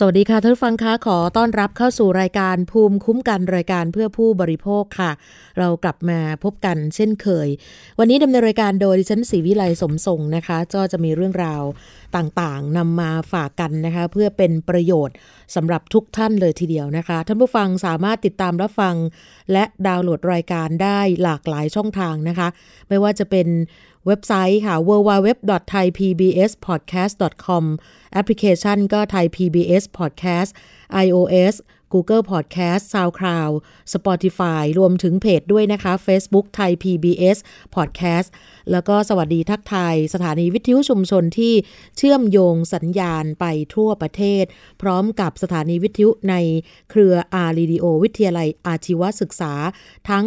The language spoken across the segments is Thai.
สวัสดีค่ะท่านผู้ฟังคะขอต้อนรับเข้าสู่รายการภูมิคุ้มกันรายการเพื่อผู้บริโภคค่ะ เรากลับมาพบกันเช่นเคย วันนี้ดำเนินรายการโดยดิฉันศรีวิไลสมทรงนะคะ ก็จะมีเรื่องราวต่างๆนำมาฝากกันนะคะ เพื่อเป็นประโยชน์สำหรับทุกท่านเลยทีเดียวนะคะ ท่านผู้ฟังสามารถติดตามรับฟัง และดาวน์โหลดรายการได้หลากหลายช่องทางนะคะ ไม่ว่าจะเป็น เว็บไซต์ค่ะ www.thaipbspodcast.com แอปพลิเคชันก็ Thai PBS Podcast iOS Google Podcast SoundCloud Spotify รวมถึงเพจด้วยนะคะ Facebook Thai PBS Podcast แล้วก็สวัสดีทักไทย สถานีวิทยุชุมชนที่เชื่อมโยงสัญญาณไปทั่วประเทศ พร้อมกับสถานีวิทยุในเครืออารีดีโอวิทยาลัยอาชีวศึกษาทั้ง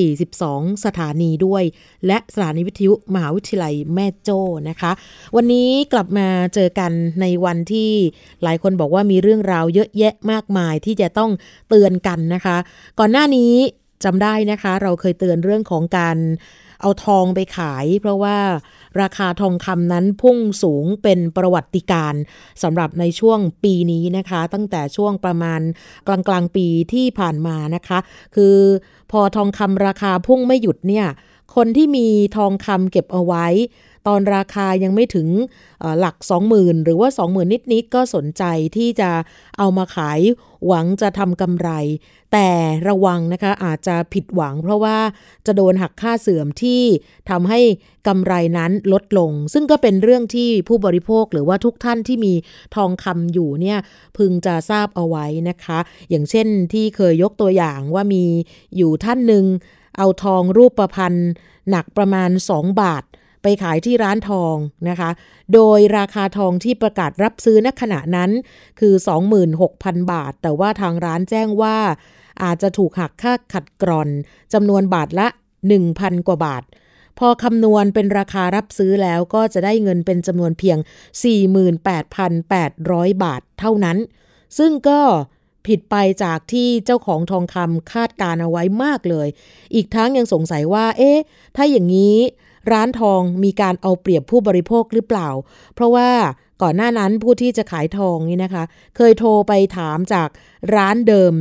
142 สถานีด้วย และสถานีวิทยุมหาวิทยาลัยแม่โจ้นะคะ วันนี้กลับมาเจอกันในวันที่หลายคนบอกว่ามีเรื่องราวเยอะแยะมากมายที่จะต้องเตือนกันนะคะ ก่อนหน้านี้จำได้นะคะ เราเคยเตือนเรื่องของการเอาทองไปขาย เพราะว่าราคาทองคำนั้นพุ่งสูงเป็นประวัติการสำหรับในช่วงปีนี้นะคะ ตั้งแต่ช่วงประมาณกลางกลางปีที่ผ่านมานะคะ คือพอทองคำราคาพุ่งไม่หยุดเนี่ย คนที่มีทองคำเก็บเอาไว้ ตอนราคายังไม่ถึงหลัก 20,000 หรือว่า 20,000 นิดๆก็สนใจที่จะเอามาขายหวังจะทำกำไร แต่ระวังนะคะอาจจะผิดหวัง เพราะว่าจะโดนหักค่าเสื่อมที่ทำให้กำไรนั้นลดลง ซึ่งก็เป็นเรื่องที่ผู้บริโภคหรือว่าทุกท่านที่มีทองคำอยู่เนี่ยพึงจะทราบเอาไว้นะคะ อย่างเช่นที่เคยยกตัวอย่างว่ามีอยู่ท่านหนึ่งเอาทองรูปประพันธ์หนักประมาณ 2 บาท ไปขายที่ร้านทองนะคะ โดยราคาทองที่ประกาศรับซื้อณขณะนั้นคือ 26,000 บาท แต่ว่าทางร้านแจ้งว่า อาจจะถูกหักค่าขัดกร่อนจำนวนบาทละ 1,000 กว่าบาท พอคำนวณเป็นราคารับซื้อแล้วก็จะได้เงินเป็นจำนวนเพียง 48,800 บาทเท่านั้น ซึ่งก็ผิดไปจากที่เจ้าของทองคำคาดการเอาไว้มากเลย อีกทั้งยังสงสัยว่า เอ๊ะ ถ้าอย่างนี้ ร้านทองมีการเอาเปรียบผู้บริโภคหรือเปล่า เพราะว่าก่อนหน้านั้นผู้ที่จะขายทองนี่นะคะ เคยโทรไปถามจากร้านเดิม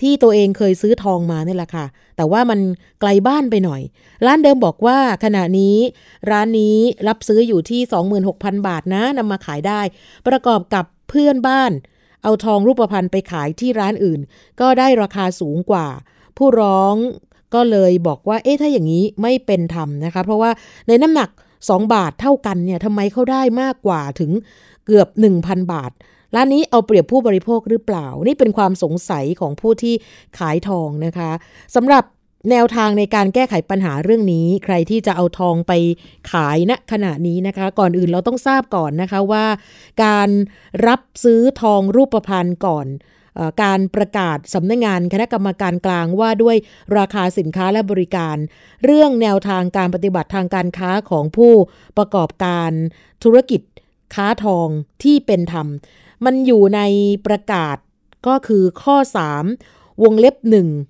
ที่ตัวเองเคยซื้อทองมานี่แหละค่ะ แต่ว่ามันไกลบ้านไปหน่อย ร้านเดิมบอกว่าขณะนี้ ร้านนี้รับซื้ออยู่ที่ 26,000 บาทนะนำมาขายได้ ประกอบกับเพื่อนบ้าน เอาทองรูปพรรณไปขายที่ร้านอื่น ก็ได้ราคาสูงกว่า ผู้ร้อง ก็เลยบอกว่า เอ๊ะถ้าอย่างนี้ไม่เป็นธรรมนะคะ เพราะว่าในน้ำหนัก 2 บาทเท่ากันเนี่ยทำไมเขาได้มากกว่าถึงเกือบ 1,000 บาท ร้านนี้เอาเปรียบผู้บริโภคหรือเปล่า นี่เป็นความสงสัยของผู้ที่ขายทองนะคะสำหรับแนวทางในการแก้ไขปัญหาเรื่องนี้ ใครที่จะเอาทองไปขายณขณะนี้นะคะ ก่อนอื่นเราต้องทราบก่อนนะคะว่า การรับซื้อทองรูปพรรณก่อน การประกาศสำนักงงานคณะกรรมการกลางว่าด้วยราคาสินค้าและบริการ เรื่องแนวทางการปฏิบัติทางการค้าของผู้ประกอบการธุรกิจค้าทองที่เป็นธรรม มันอยู่ในประกาศก็คือข้อ 3 วงเล็บ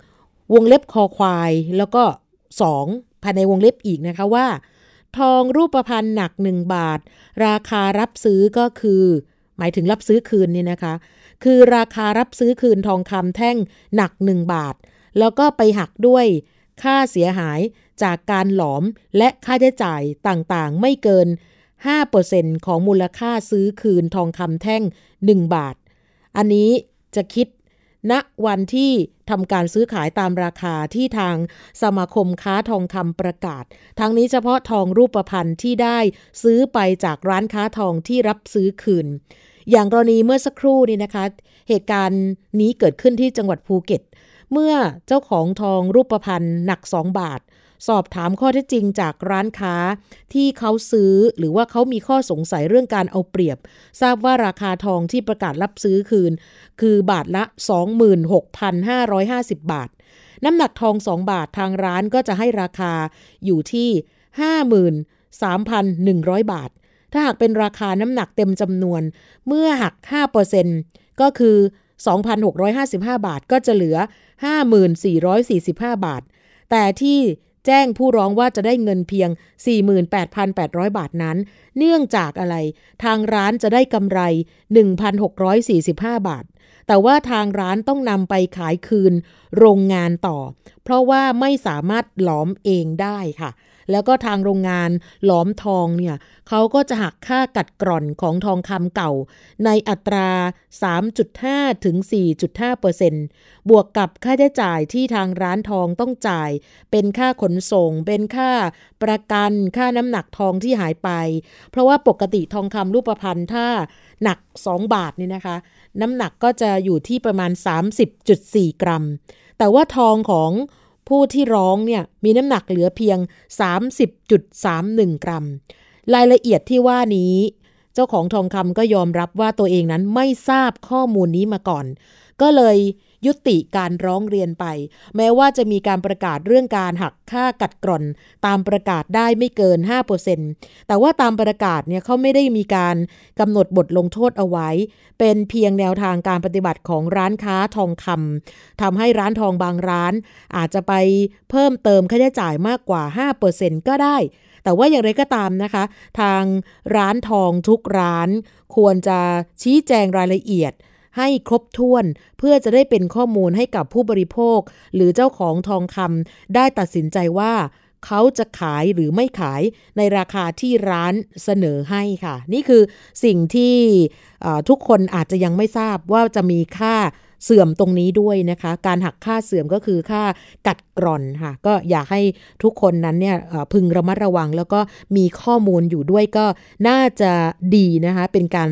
1 วงเล็บคอควาย แล้วก็ 2 ภายในวงเล็บอีกนะคะว่า ทองรูปพรรณหนัก 1 บาท ราคารับซื้อก็คือ หมายถึงรับซื้อคืนนี่นะคะ คือราคารับซื้อคืนทองคำแท่งหนัก 1 บาท แล้วก็ไปหักด้วยค่าเสียหายจากการหลอมและค่าใช้จ่ายต่างๆ ไม่เกิน 5%ของมูลค่าซื้อคืนทองคำแท่ง 1 บาท อันนี้จะคิดณวันที่ทำการซื้อขายตามราคาที่ทางสมาคมค้าทองคำประกาศ ทั้งนี้เฉพาะทองรูปพรรณที่ได้ซื้อไปจากร้านค้าทองที่รับซื้อคืน อย่างกรณีเมื่อสักครู่นี้นะคะ เหตุการณ์นี้เกิดขึ้นที่จังหวัดภูเก็ต เมื่อเจ้าของทองรูปพรรณหนัก 2 บาท สอบถามข้อเท็จจริงจากร้านค้าที่เขาซื้อหรือว่าเขามีข้อสงสัยเรื่องการเอาเปรียบ ทราบว่าราคาทองที่ประกาศรับซื้อคืน คือบาทละ 26,550 บาท น้ำหนักทอง 2 บาททางร้านก็จะให้ราคาอยู่ที่53,100 บาท ถ้าหากเป็นราคาน้ำหนักเต็มจำนวน เมื่อหัก 5%ก็คือ 2,655 บาทก็จะเหลือ 5445 บาท แต่ที่แจ้งผู้ร้องว่าจะได้เงินเพียง 48,800 บาทนั้น เนื่องจากอะไร ทางร้านจะได้กำไร 1,645 บาท แต่ว่าทางร้านต้องนำไปขายคืนโรงงานต่อ เพราะว่าไม่สามารถหลอมเองได้ค่ะ แล้วก็ทางโรงงานหลอมทองเนี่ยเขาก็จะหักค่ากัดกร่อนของทองคำเก่า ในอัตรา 3.5 ถึง 4.5เปอร์เซ็นต์บวกกับค่าใช้จ่ายที่ทางร้านทองต้องจ่าย เป็นค่าขนส่ง เป็นค่าประกันค่าน้ำหนักทองที่หายไป เพราะว่าปกติทองคำรูปพรรณถ้าหนัก 2 บาทนี่นะคะ น้ำหนักก็จะอยู่ที่ประมาณ 30.4 กรัม แต่ว่าทองของ ผู้ที่ร้องเนี่ยมีน้ำหนักเหลือเพียง 30.31 กรัม รายละเอียดที่ว่านี้ เจ้าของทองคำก็ยอมรับว่าตัวเองนั้นไม่ทราบข้อมูลนี้มาก่อน ก็เลย ยุติการร้องเรียนไป แม้ว่าจะมีการประกาศเรื่องการหักค่ากัดกร่อน ตามประกาศได้ไม่เกิน 5%แต่ว่าตามประกาศเนี่ยเขาไม่ได้มีการกำหนดบทลงโทษเอาไว้ เป็นเพียงแนวทางการปฏิบัติของร้านค้าทองคำทำให้ร้านทองบางร้าน อาจจะไปเพิ่มเติมค่าใช้จ่ายมากกว่า 5%ก็ได้ แต่ว่าอย่างไรก็ตามนะคะ ทางร้านทองทุกร้าน ควรจะชี้แจงรายละเอียด ให้ครบถ้วน เพื่อจะได้เป็นข้อมูลให้กับผู้บริโภค หรือเจ้าของทองคำได้ตัดสินใจว่าเขาจะขายหรือไม่ขายในราคาที่ร้านเสนอให้ค่ะ นี่คือสิ่งที่ทุกคนอาจจะยังไม่ทราบว่าจะมีค่า เสื่อมตรงนี้ด้วยนะคะ การหักค่าเสื่อมก็คือค่ากัดกร่อนค่ะ ก็อยากให้ทุกคนนั้นเนี่ยพึงระมัดระวัง แล้วก็มีข้อมูลอยู่ด้วยก็น่าจะดีนะคะ เป็นการ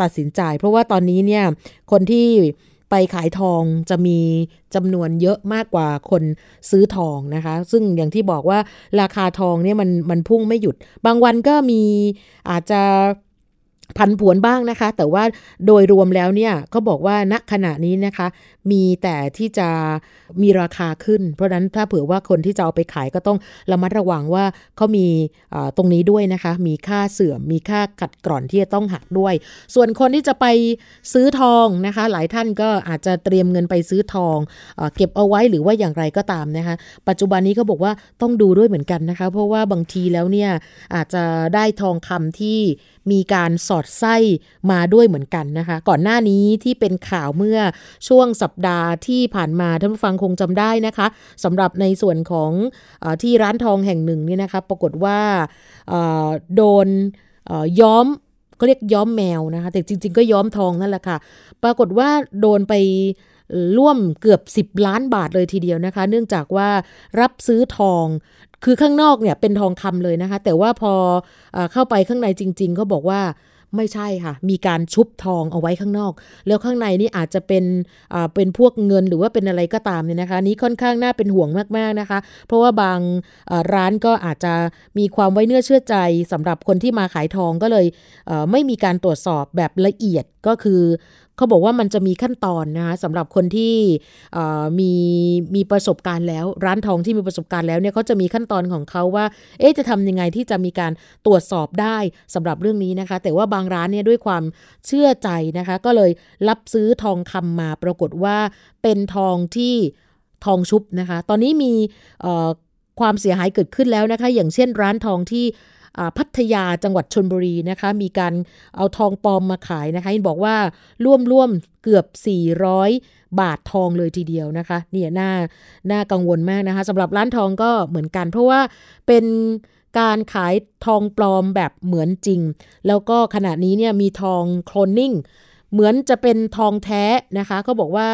ตัดสินใจ เพราะว่าตอนนี้เนี่ยคนที่ไปขายทองจะมีจำนวนเยอะมากกว่าคนซื้อทองนะคะ ซึ่งอย่างที่บอกว่าราคาทองเนี่ยมันมันพุ่งไม่หยุด บางวันก็มีอาจจะ พันผวนบ้างนะคะ แต่ว่าโดยรวมแล้วเนี่ยเขาบอกว่าณขณะนี้นะคะ มีแต่ที่จะมีราคาขึ้น เพราะนั้นถ้าเผื่อว่าคนที่จะเอาไปขายก็ต้องระมัดระวังว่าเขามีตรงนี้ด้วยนะคะ มีค่าเสื่อม มีค่าขัดกร่อนที่จะต้องหักด้วย ส่วนคนที่จะไปซื้อทองนะคะ หลายท่านก็อาจจะเตรียมเงินไปซื้อทองเอเก็บเอาไว้หรือว่าอย่างไรก็ตามนะคะ ปัจจุบันนี้เขาบอกว่าต้องดูด้วยเหมือนกันนะคะ เพราะว่าบางทีแล้วเนี่ยอาจจะได้ทองคำที่มีการสอดไส้มาด้วยเหมือนกันนะคะ ก่อนหน้านี้ที่เป็นข่าวเมื่อช่วงสัปดาห์ที่ผ่านมาท่านผู้ฟังคงจำได้นะคะสำหรับในส่วนของอที่ร้านทองแห่งหนึ่งนี่นะคะปรากฏว่าโดนย้อมก็เรียกย้อมแมวนะคะ แต่จริง ๆ ก็ย้อมทองนั่นแหละค่ะ ปรากฏว่าโดนไปร่วมเกือบ 10 ล้านบาทเลยทีเดียวนะคะ เนื่องจากว่ารับซื้อทอง คือข้างนอกเนี่ยเป็นทองคำเลยนะคะ แต่ว่าพออเข้าไปข้างในจริง ๆ เขาบอกว่าไม่ใช่ค่ะ มีการชุบทองเอาไว้ข้างนอก แล้วข้างในนี่อาจจะเป็นเป็นพวกเงินหรือว่าเป็นอะไรก็ตามเนี่ยนะคะ นี้ค่อนข้างน่าเป็นห่วงมากๆนะคะ เพราะว่าบางร้านก็อาจจะมีความไว้เนื้อเชื่อใจสำหรับคนที่มาขายทองก็เลยไม่มีการตรวจสอบแบบละเอียดก็คือ เขาบอกว่ามันจะมีขั้นตอนนะคะสำหรับคนที่มีมีประสบการณ์แล้ว ร้านทองที่มีประสบการณ์แล้วเนี่ยเขาจะมีขั้นตอนของเขาว่า เอ๊ะจะทำยังไงที่จะมีการตรวจสอบได้สำหรับเรื่องนี้นะคะ แต่ว่าบางร้านเนี่ยด้วยความเชื่อใจนะคะ ก็เลยรับซื้อทองคำมาปรากฏว่าเป็นทองที่ทองชุบนะคะ ตอนนี้มีความเสียหายเกิดขึ้นแล้วนะคะ อย่างเช่นร้านทองที่ พัทยาจังหวัดชนบุรีนะคะ มีการเอาทองปลอมมาขายนะคะบอกว่าร่วมร่วมเกือบ 400 บาททองเลยทีเดียวนะคะเนี่ยน่าน่ากังวลมากนะคะสำหรับร้านทองก็เหมือนกัน เพราะว่าเป็นการขายทองปลอมแบบเหมือนจริง แล้วก็ขณะนี้เนี่ยมีทองโคลนนิ่งเหมือนจะเป็นทองแท้นะคะเขาบอกว่า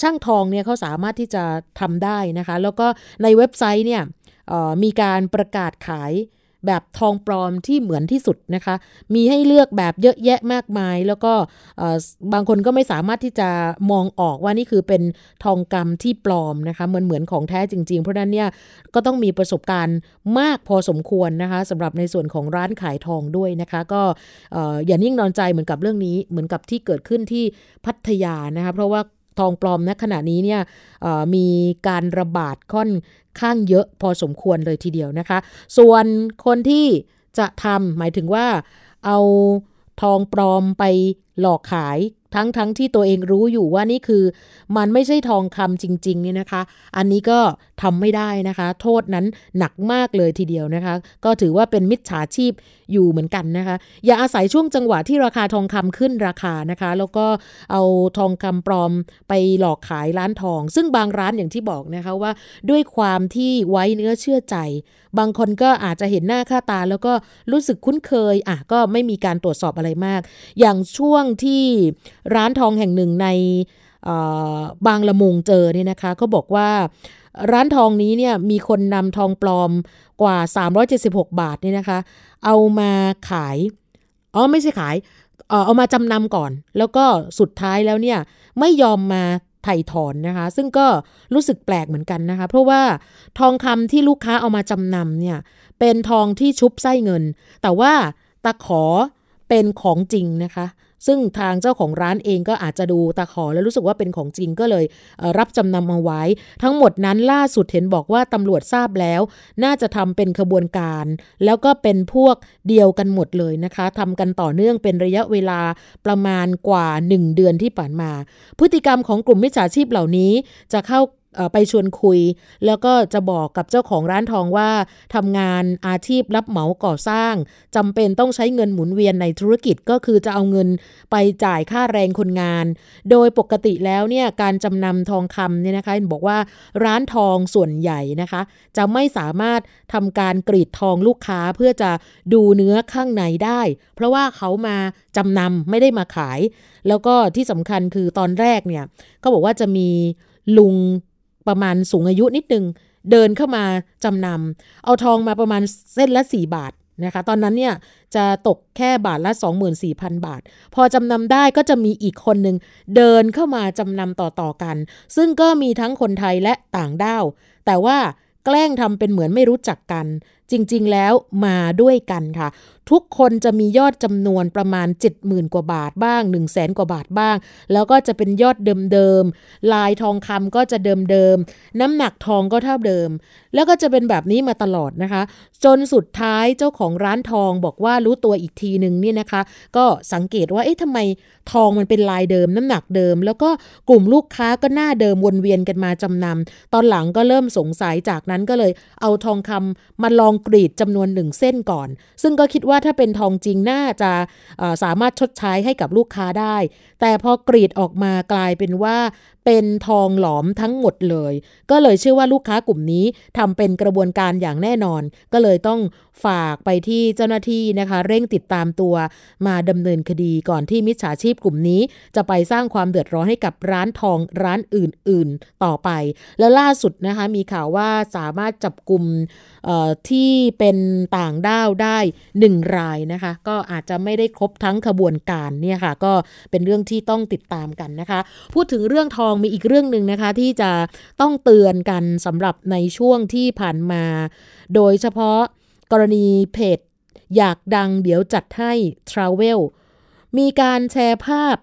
ช่างทองเนี่ยเขาสามารถที่จะทำได้นะคะ แล้วก็ในเว็บไซต์เนี่ยมีการประกาศขาย แบบทองปลอมที่เหมือนที่สุดนะคะ มีให้เลือกแบบเยอะแยะมากมาย แล้วก็บางคนก็ไม่สามารถที่จะมองออกว่านี่คือเป็นทองกำที่ปลอมนะคะเหมือนเหมือนของแท้จริง ๆ เพราะนั้นเนี่ยก็ต้องมีประสบการณ์มากพอสมควรนะคะสำหรับในส่วนของร้านขายทองด้วยนะคะ ก็อย่านิ่งนอนใจเหมือนกับเรื่องนี้เหมือนกับที่เกิดขึ้นที่พัทยานะคะเพราะว่าทองปลอมณขณะนี้เนี่ยมีการระบาดค่อน ข้างเยอะพอสมควรเลยทีเดียวนะคะ ส่วนคนที่จะทำหมายถึงว่าเอาทองปลอมไปหลอกขาย ทั้งทั้งที่ตัวเองรู้อยู่ว่านี่คือ มันไม่ใช่ทองคำจริงๆนี่นะคะ อันนี้ก็ทำไม่ได้นะคะ โทษนั้นหนักมากเลยทีเดียวนะคะ ก็ถือว่าเป็นมิจฉาชีพอยู่เหมือนกันนะคะ อย่าอาศัยช่วงจังหวะที่ราคาทองคำขึ้นราคานะคะ แล้วก็เอาทองคำปลอมไปหลอกขายร้านทอง ซึ่งบางร้านอย่างที่บอกนะคะว่า ด้วยความที่ไว้เนื้อเชื่อใจ บางคนก็อาจจะเห็นหน้าค่าตา แล้วก็รู้สึกคุ้นเคยอะก็ไม่มีการตรวจสอบอะไรมาก อย่างช่วงที่ร้านทองแห่งหนึ่งในบางละมุงเจอเนี่ยนะคะเขาบอกว่าร้านทองนี้เนี่ยมีคนนำทองปลอมกว่า 376 บาทนี่นะคะ เอามาขายอ๋อไม่ใช่ขายเอามาจำนำก่อน แล้วก็สุดท้ายแล้วเนี่ยไม่ยอมมาไถ่ถอนนะคะ ซึ่งก็รู้สึกแปลกเหมือนกันนะคะ เพราะว่าทองคำที่ลูกค้าเอามาจำนำเนี่ยเป็นทองที่ชุบไส้เงิน แต่ว่าตะขอเป็นของจริงนะคะซึ่งทางเจ้าของร้านเองก็อาจจะดูตาขอแล้วรู้สึกว่าเป็นของจริงก็เลยรับจำนำเอาไว้ ทั้งหมดนั้นล่าสุดเห็นบอกว่าตำรวจทราบแล้ว น่าจะทำเป็นขบวนการ แล้วก็เป็นพวกเดียวกันหมดเลยนะคะทำกันต่อเนื่องเป็นระยะเวลาประมาณกว่า 1 เดือนที่ผ่านมา พฤติกรรมของกลุ่มมิจฉาชีพเหล่านี้จะเข้า ไปชวนคุย แล้วก็จะบอกกับเจ้าของร้านทองว่าทำงานอาชีพรับเหมาก่อสร้างจำเป็นต้องใช้เงินหมุนเวียนในธุรกิจก็คือจะเอาเงินไปจ่ายค่าแรงคนงาน โดยปกติแล้วเนี่ยการจำนำทองคำเนี่ยนะคะบอกว่าร้านทองส่วนใหญ่นะคะ จะไม่สามารถทำการกรีดทองลูกค้าเพื่อจะดูเนื้อข้างในได้ เพราะว่าเขามาจำนำไม่ได้มาขาย แล้วก็ที่สำคัญคือตอนแรกเนี่ยก็บอกว่าจะมีลุง ประมาณสูงอายุนิดนึง เดินเข้ามาจำนำเอาทองมาประมาณเส้นละ 4 บาทนะคะ ตอนนั้นเนี่ยจะตกแค่บาทละ 24,000 บาท พอจำนำได้ก็จะมีอีกคนหนึ่งเดินเข้ามาจำนำต่อๆกัน ซึ่งก็มีทั้งคนไทยและต่างด้าว แต่ว่าแกล้งทำเป็นเหมือนไม่รู้จักกัน จริง ๆ แล้วมาด้วยกันค่ะ ทุกคนจะมียอดจำนวนประมาณ 70,000 กว่าบาทบ้าง 1 0 0 0 0แสนกว่าบาทบ้าง แล้วก็จะเป็นยอดเดิมๆ ลายทองคำก็จะเดิมๆ น้ำหนักทองก็เท่าเดิม แล้วก็จะเป็นแบบนี้มาตลอดนะคะ จนสุดท้ายเจ้าของร้านทองบอกว่ารู้ตัวอีกทีหนึ่งนี่นะคะ ก็สังเกตว่าเอ๊ะทำไมทองมันเป็นลายเดิม น้ำหนักเดิม แล้วก็กลุ่มลูกค้าก็หน้าเดิมวนเวียนกันมาจำนำตอนหลังก็เริ่มสงสัยจากนั้นก็เลยเอาทองคำมาลองกรีดจำนวนหนึ่งเส้นก่อน ซึ่งก็คิดว่าว่าถ้าเป็นทองจริงน่าจะสามารถชดใช้ให้กับลูกค้าได้ แต่พอกรีดออกมากลายเป็นว่า เป็นทองหลอมทั้งหมดเลย ก็เลยเชื่อว่าลูกค้ากลุ่มนี้ทำเป็นกระบวนการอย่างแน่นอน ก็เลยต้องฝากไปที่เจ้าหน้าที่นะคะ เร่งติดตามตัวมาดำเนินคดีก่อนที่มิจฉาชีพกลุ่มนี้ จะไปสร้างความเดือดร้อนให้กับร้านทองร้านอื่น ๆ ต่อไป และล่าสุดนะคะมีข่าวว่าสามารถจับกลุ่มที่เป็นต่างด้าวได้หนึ่งรายนะคะ ก็อาจจะไม่ได้ครบทั้งขบวนการเนี่ยค่ะ ก็เป็นเรื่องที่ต้องติดตามกันนะคะ พูดถึงเรื่องทองมีอีกเรื่องหนึ่งนะคะที่จะต้องเตือนกันสำหรับในช่วงที่ผ่านมา โดยเฉพาะกรณีเพจอยากดังเดี๋ยวจัดให้ Travel มีการแชร์ภาพ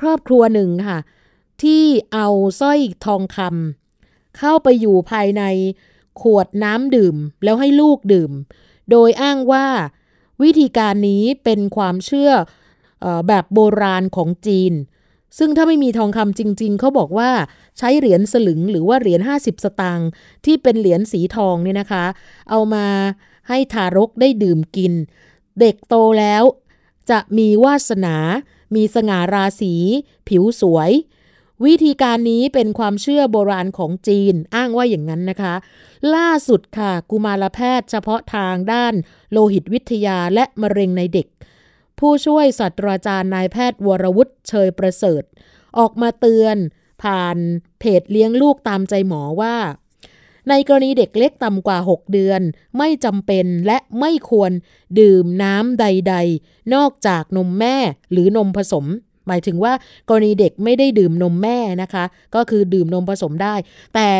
ครอบครัวหนึ่งค่ะ ที่เอาสร้อยทองคำเข้าไปอยู่ภายในขวดน้ำดื่มแล้วให้ลูกดื่ม โดยอ้างว่าวิธีการนี้เป็นความเชื่ออแบบโบราณของจีน ซึ่งถ้าไม่มีทองคำจริง ๆ เขาบอกว่าใช้เหรียญสลึงหรือว่าเหรียญ50 สตางค์ที่เป็นเหรียญสีทองเนี่ยนะคะ เอามาให้ทารกได้ดื่มกิน เด็กโตแล้ว จะมีวาสนา มีสง่าราศี ผิวสวย วิธีการนี้เป็นความเชื่อโบราณของจีนอ้างว่าอย่างนั้นนะคะ ล่าสุดค่ะ กุมารแพทย์เฉพาะทางด้านโลหิตวิทยาและมะเร็งในเด็ก ผู้ช่วยศาสตราจารย์นายแพทย์วรวุฒิเชยประเสริฐ ออกมาเตือน ผ่านเพจเลี้ยงลูกตามใจหมอว่า ในกรณีเด็กเล็กต่ำกว่า 6 เดือน ไม่จำเป็นและไม่ควรดื่มน้ำใด ๆ นอกจากนมแม่หรือนมผสม หมายถึงว่ากรณีเด็กไม่ได้ดื่มนมแม่นะคะ ก็คือดื่มนมผสมได้ แต่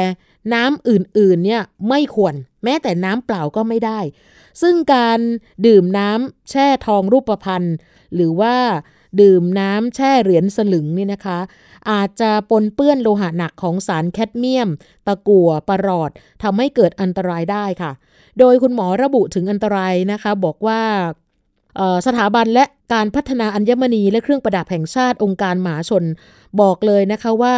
น้ำอื่นๆเนี่ยไม่ควร แม้แต่น้ำเปล่าก็ไม่ได้ ซึ่งการดื่มน้ำแช่ทองรูปพรรณหรือว่าดื่มน้ำแช่เหรียญสลึงนี่นะคะ อาจจะปนเปื้อนโลหะหนักของสารแคดเมียม ตะกั่วปรอดทำให้เกิดอันตรายได้ค่ะ โดยคุณหมอระบุถึงอันตรายนะคะ บอกว่าสถาบันและการพัฒนาอัญมณีและเครื่องประดับแห่งชาติองค์การหมาชน บอกเลยนะคะว่า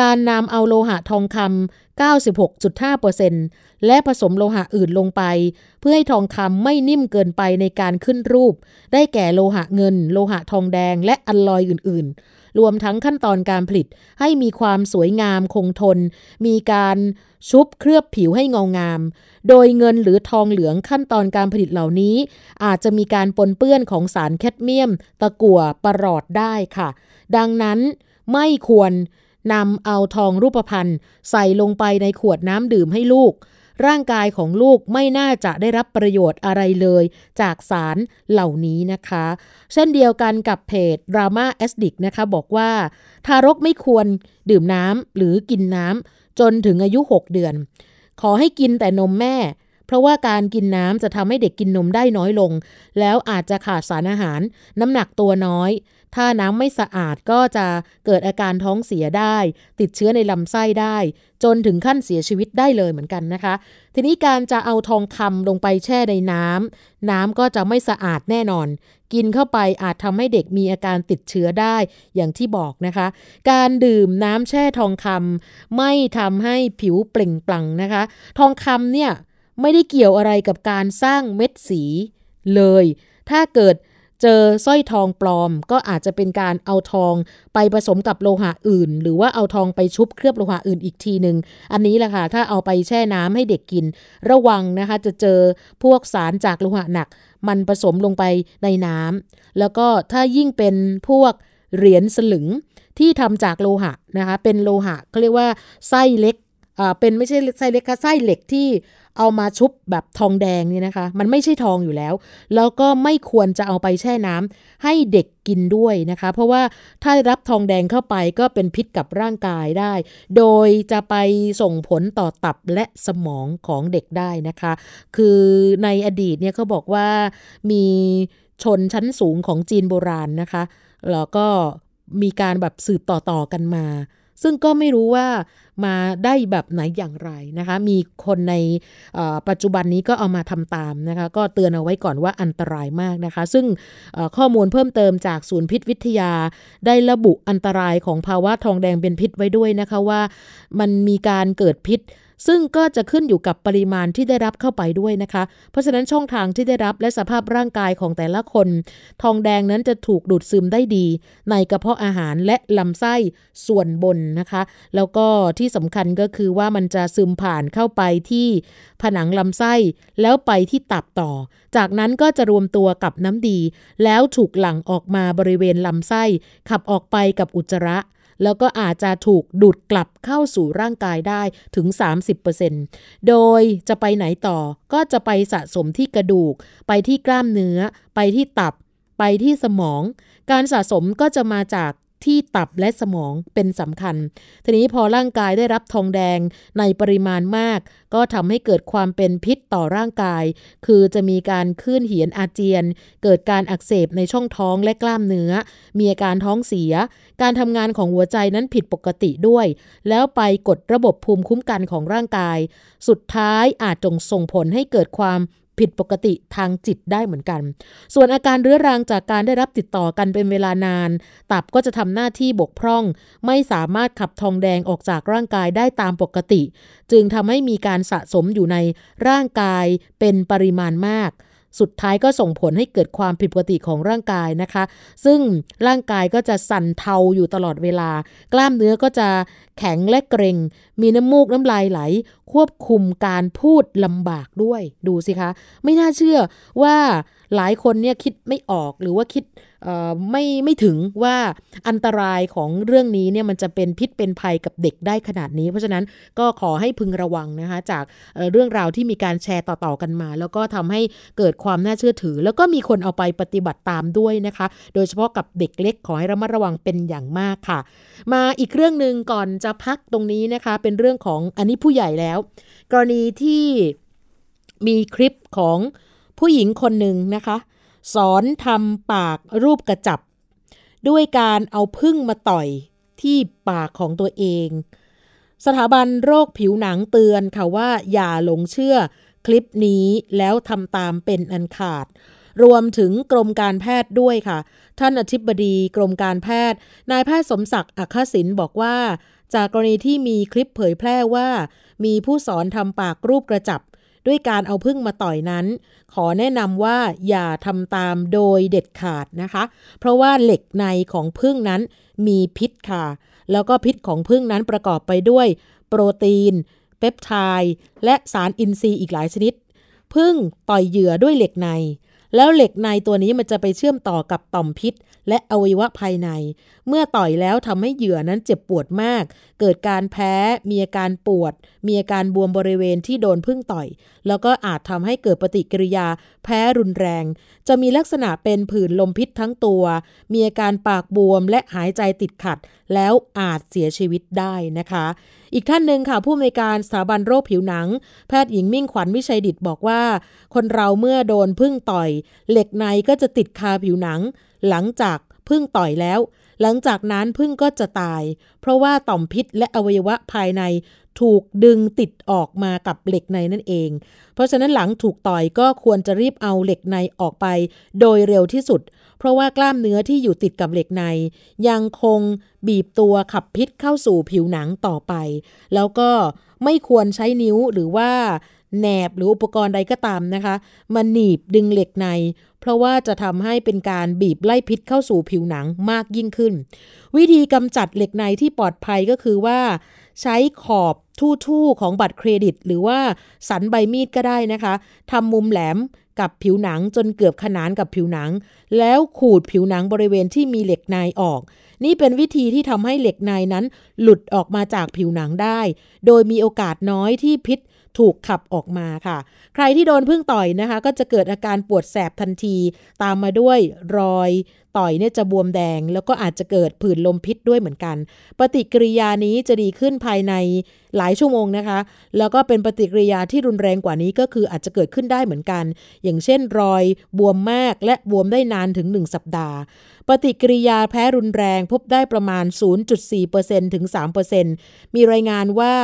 การนำเอาโลหะทองคำ 96.5%และผสมโลหะอื่นลงไป เพื่อให้ทองคำไม่นิ่มเกินไปในการขึ้นรูป ได้แก่โลหะเงิน โลหะทองแดง และอัลลอยอื่น ๆ รวมทั้งขั้นตอนการผลิตให้มีความสวยงามคงทน มีการชุบเคลือบผิวให้เงางาม โดยเงินหรือทองเหลืองขั้นตอนการผลิตเหล่านี้ อาจจะมีการปนเปื้อนของสารแคดเมียม ตะกั่วปรอดได้ค่ะ ดังนั้นไม่ควร นำเอาทองรูปพรรณใส่ลงไปในขวดน้ำดื่มให้ลูก ร่างกายของลูกไม่น่าจะได้รับประโยชน์อะไรเลย จากสารเหล่านี้นะคะ เช่นเดียวกันกับเพจ Drama a s d i c นะคะ บอกว่า ทารกไม่ควรดื่มน้ำหรือกินน้ำจนถึงอายุ 6 เดือน ขอให้กินแต่นมแม่ เพราะว่าการกินน้ำจะทำให้เด็กกินนมได้น้อยลง แล้วอาจจะขาดสารอาหาร น้ำหนักตัวน้อย ถ้าน้ำไม่สะอาดก็จะเกิดอาการท้องเสียได้ ติดเชื้อในลำไส้ได้ จนถึงขั้นเสียชีวิตได้เลยเหมือนกันนะคะ ทีนี้การจะเอาทองคำลงไปแช่ในน้ำน้ำก็จะไม่สะอาดแน่นอน กินเข้าไปอาจทำให้เด็กมีอาการติดเชื้อได้อย่างที่บอกนะคะ การดื่มน้ำแช่ทองคำไม่ทำให้ผิวเปล่งปลั่งนะคะ ทองคำเนี่ยไม่ได้เกี่ยวอะไรกับการสร้างเม็ดสีเลย ถ้าเกิด เจอสร้อยทองปลอม ก็อาจจะเป็นการเอาทองไปผสมกับโลหะอื่น หรือว่าเอาทองไปชุบเคลือบโลหะอื่นอีกทีหนึ่งอันนี้แหละค่ะถ้าเอาไปแช่น้ำให้เด็กกิน ระวังนะคะจะเจอพวกสารจากโลหะหนัก มันผสมลงไปในน้ำแล้วก็ถ้ายิ่งเป็นพวกเหรียญสลึงที่ทำจากโลหะนะคะเป็นโลหะเขาเรียกว่าไส้เล็ก เป็นไม่ใช่ไส้เล็กค่ะไส้เหล็กที่เอามาชุบแบบทองแดงนี่นะคะ มันไม่ใช่ทองอยู่แล้ว แล้วก็ไม่ควรจะเอาไปแช่น้ำให้เด็กกินด้วยนะคะ เพราะว่าถ้ารับทองแดงเข้าไปก็เป็นพิษกับร่างกายได้ โดยจะไปส่งผลต่อตับและสมองของเด็กได้นะคะ คือในอดีตเนี่ยเขาบอกว่ามีชนชั้นสูงของจีนโบราณนะคะ แล้วก็มีการแบบสืบต่อๆกันมา ซึ่งก็ไม่รู้ว่ามาได้แบบไหนอย่างไรนะคะ มีคนในปัจจุบันนี้ก็เอามาทำตามนะคะ ก็เตือนเอาไว้ก่อนว่าอันตรายมากนะคะ ซึ่งข้อมูลเพิ่มเติมจากศูนย์พิษวิทยา ได้ระบุอันตรายของภาวะทองแดงเป็นพิษไว้ด้วยนะคะว่า มันมีการเกิดพิษซึ่งก็จะขึ้นอยู่กับปริมาณที่ได้รับเข้าไปด้วยนะคะ เพราะฉะนั้นช่องทางที่ได้รับและสภาพร่างกายของแต่ละคน ทองแดงนั้นจะถูกดูดซึมได้ดี ในกระเพาะอาหารและลำไส้ส่วนบนนะคะ แล้วก็ที่สำคัญก็คือว่ามันจะซึมผ่านเข้าไปที่ผนังลำไส้แล้วไปที่ตับต่อ จากนั้นก็จะรวมตัวกับน้ำดี แล้วถูกหลั่งออกมาบริเวณลำไส้ ขับออกไปกับอุจจาระ แล้วก็อาจจะถูกดูดกลับเข้าสู่ร่างกายได้ถึง 30%โดยจะไปไหนต่อก็จะไปสะสมที่กระดูก ไปที่กล้ามเนื้อ ไปที่ตับ ไปที่สมอง การสะสมก็จะมาจาก ที่ตับและสมองเป็นสำคัญ ทีนี้พอร่างกายได้รับทองแดงในปริมาณมาก ก็ทำให้เกิดความเป็นพิษต่อร่างกาย คือจะมีการขึ้นเหียนอาเจียน เกิดการอักเสบในช่องท้องและกล้ามเนื้อ มีอาการท้องเสีย การทำงานของหัวใจนั้นผิดปกติด้วย แล้วไปกดระบบภูมิคุ้มกันของร่างกาย สุดท้ายอาจจงส่งผลให้เกิดความ ผิดปกติทางจิตได้เหมือนกัน ส่วนอาการเรื้อรังจากการได้รับติดต่อกันเป็นเวลานาน ตับก็จะทำหน้าที่บกพร่อง ไม่สามารถขับทองแดงออกจากร่างกายได้ตามปกติ จึงทำให้มีการสะสมอยู่ในร่างกายเป็นปริมาณมาก สุดท้ายก็ส่งผลให้เกิดความผิดปกติของร่างกายนะคะ ซึ่งร่างกายก็จะสั่นเทาอยู่ตลอดเวลา กล้ามเนื้อก็จะแข็งและเกรงมีน้ำมูกน้ำลายไหล ควบคุมการพูดลำบากด้วย ดูสิคะ ไม่น่าเชื่อว่าหลายคนเนี่ยคิดไม่ออกหรือว่าคิด ไม่ไม่ถึงว่าอันตรายของเรื่องนี้เนี่ยมันจะเป็นพิษเป็นภัยกับเด็กได้ขนาดนี้ เพราะฉะนั้นก็ขอให้พึงระวังนะคะจากเรื่องราวที่มีการแชร์ต่อๆกันมา แล้วก็ทำให้เกิดความน่าเชื่อถือ แล้วก็มีคนเอาไปปฏิบัติตามด้วยนะคะ โดยเฉพาะกับเด็กเล็กขอให้ระมัดระวังเป็นอย่างมากค่ะ มาอีกเรื่องหนึ่งก่อนจะพักตรงนี้นะคะ เป็นเรื่องของอันนี้ผู้ใหญ่แล้ว กรณีที่มีคลิปของผู้หญิงคนหนึ่งนะคะ สอนทำปากรูปกระจับ ด้วยการเอาพึ่งมาต่อยที่ปากของตัวเอง สถาบันโรคผิวหนังเตือนค่ะว่าอย่าหลงเชื่อคลิปนี้แล้วทำตามเป็นอันขาด รวมถึงกรมการแพทย์ด้วยค่ะ ท่านอธิบดีกรมการแพทย์ นายแพทย์สมศักดิ์อัคศินบอกว่า จากกรณีที่มีคลิปเผยแพร่ว่า มีผู้สอนทำปากรูปกระจับ ด้วยการเอาพึ่งมาต่อยนั้น ขอแนะนำว่าอย่าทำตามโดยเด็ดขาดนะคะ เพราะว่าเหล็กในของพึ่งนั้นมีพิษค่ะ แล้วก็พิษของพึ่งนั้นประกอบไปด้วย โปรตีน เปปไทด์และสารอินทรีย์อีกหลายชนิดพึ่งต่อยเหยื่อด้วยเหล็กใน แล้วเหล็กในตัวนี้มันจะไปเชื่อมต่อกับต่อมพิษ และอวัยวะภายใน เมื่อต่อยแล้วทำให้เหยื่อนั้นเจ็บปวดมาก เกิดการแพ้ มีอาการปวด มีอาการบวมบริเวณที่โดนพึ่งต่อย แล้วก็อาจทำให้เกิดปฏิกิริยาแพ้รุนแรง จะมีลักษณะเป็นผื่นลมพิษทั้งตัว มีอาการปากบวมและหายใจติดขัด แล้วอาจเสียชีวิตได้นะคะ อีกท่านหนึ่งค่ะผู้อำนวยการสถาบันโรคผิวหนัง แพทย์หญิงมิ่งขวัญวิชัยดิตบอกว่า คนเราเมื่อโดนพึ่งต่อย เหล็กในก็จะติดคาผิวหนัง หลังจากพึ่งต่อยแล้ว หลังจากนั้นพึ่งก็จะตาย เพราะว่าต่อมพิษและอวัยวะภายในถูกดึงติดออกมากับเหล็กในนั่นเอง เพราะฉะนั้นหลังถูกต่อยก็ควรจะรีบเอาเหล็กในออกไป โดยเร็วที่สุด เพราะว่ากล้ามเนื้อที่อยู่ติดกับเหล็กใน ยังคงบีบตัวขับพิษเข้าสู่ผิวหนังต่อไป แล้วก็ไม่ควรใช้นิ้วหรือว่าแหนบหรืออุปกรณ์ใดก็ตามนะคะมาหนีบดึงเหล็กใน เพราะว่าจะทำให้เป็นการบีบไล่พิษเข้าสู่ผิวหนังมากยิ่งขึ้น วิธีกำจัดเหล็กในที่ปลอดภัยก็คือว่า ใช้ขอบทู่ๆของบัตรเครดิต หรือว่าสันใบมีดก็ได้นะคะทำมุมแหลม กับผิวหนังจนเกือบขนานกับผิวหนัง แล้วขูดผิวหนังบริเวณที่มีเหล็กในออก นี่เป็นวิธีที่ทำให้เหล็กในนั้น หลุดออกมาจากผิวหนังได้ โดยมีโอกาสน้อยที่พิษถูกขับออกมาค่ะ ใครที่โดนพึ่งต่อยนะคะ ก็จะเกิดอาการปวดแสบทันที ตามมาด้วยรอย ต่อยเนี่ยจะบวมแดง แล้วก็อาจจะเกิดผื่นลมพิษด้วยเหมือนกัน ปฏิกิริยานี้จะดีขึ้นภายในหลายชั่วโมงนะคะ แล้วก็เป็นปฏิกิริยาที่รุนแรงกว่านี้ก็คืออาจจะเกิดขึ้นได้เหมือนกัน อย่างเช่น รอยบวมมากและบวมได้นานถึง 1 สัปดาห์ ปฏิกิริยาแพ้รุนแรงพบได้ประมาณ 0.4%ถึง 3%มีรายงานว่า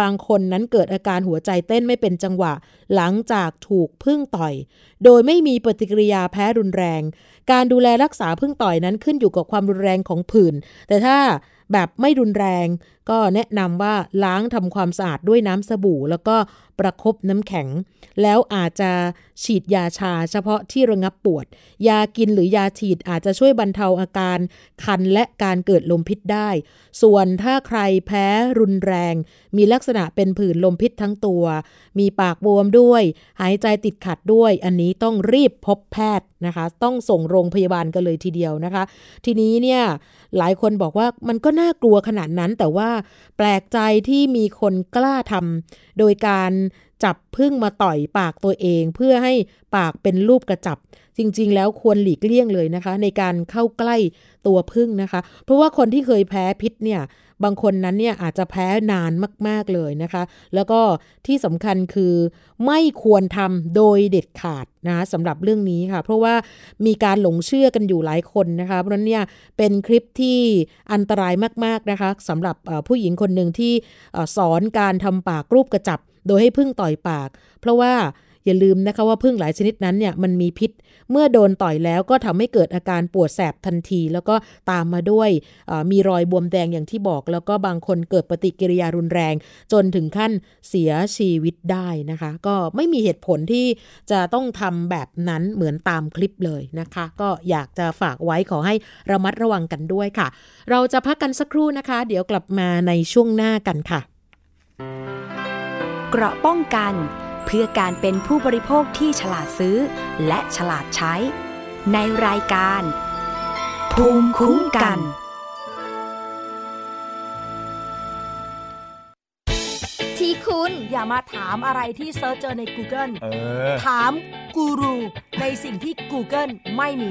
บางคนนั้นเกิดอาการหัวใจเต้นไม่เป็นจังหวะ หลังจากถูกพึ่งต่อย โดยไม่มีปฏิกิริยาแพ้รุนแรงการดูแลรักษาพึ่งต่อยนั้นขึ้นอยู่กับความรุนแรงของผื่น แต่ถ้า แบบไม่รุนแรง ก็แนะนำว่าล้างทำความสะอาดด้วยน้ำสบู่ แล้วก็ประครบน้ำแข็ง แล้วอาจจะฉีดยาชาเฉพาะที่ระงับปวด ยากินหรือยาฉีดอาจจะช่วยบรรเทาอาการคันและการเกิดลมพิษได้ ส่วนถ้าใครแพ้รุนแรง มีลักษณะเป็นผื่นลมพิษทั้งตัว มีปากบวมด้วย หายใจติดขัดด้วย อันนี้ต้องรีบพบแพทย์นะคะ ต้องส่งโรงพยาบาลกันเลยทีเดียวนะคะ ทีนี้เนี่ย หลายคนบอกว่ามันก็น่ากลัวขนาดนั้น แต่ว่าแปลกใจที่มีคนกล้าทำโดยการจับพึ่งมาต่อยปากตัวเอง เพื่อให้ปากเป็นรูปกระจับ จริง ๆ แล้วควรหลีกเลี่ยงเลยนะคะ ในการเข้าใกล้ตัวพึ่งนะคะ เพราะว่าคนที่เคยแพ้พิษเนี่ย บางคนนั้นเนี่ยอาจจะแพ้นานมากๆเลยนะคะ แล้วก็ที่สำคัญคือไม่ควรทำโดยเด็ดขาดนะสำหรับเรื่องนี้ค่ะ เพราะว่ามีการหลงเชื่อกันอยู่หลายคนนะคะ เพราะนั้นเนี่ยเป็นคลิปที่อันตรายมากๆนะคะสำหรับผู้หญิงคนหนึ่งที่สอนการทำปากรูปกระจับ โดยให้พึ่งต่อยปาก เพราะว่า อย่าลืมนะคะว่าพึ่งหลายชนิดนั้นเนี่ยมันมีพิษ เมื่อโดนต่อยแล้วก็ทำให้เกิดอาการปวดแสบทันที แล้วก็ตามมาด้วยมีรอยบวมแดงอย่างที่บอก แล้วก็บางคนเกิดปฏิกิริยารุนแรง จนถึงขั้นเสียชีวิตได้นะคะ ก็ไม่มีเหตุผลที่จะต้องทำแบบนั้นเหมือนตามคลิปเลยนะคะ ก็อยากจะฝากไว้ขอให้ระมัดระวังกันด้วยค่ะ เราจะพักกันสักครู่นะคะ เดี๋ยวกลับมาในช่วงหน้ากันค่ะ เกราะป้องกัน พื่อการเป็นผู้บริโภคที่ฉลาดซื้อ และฉลาดใช้ ในรายการ ภูมิคุ้มกันทีคุณอย่ามาถามอะไรที่ search เจอใน Google เออถามกูรูในสิ่งที่ Google ไม่มี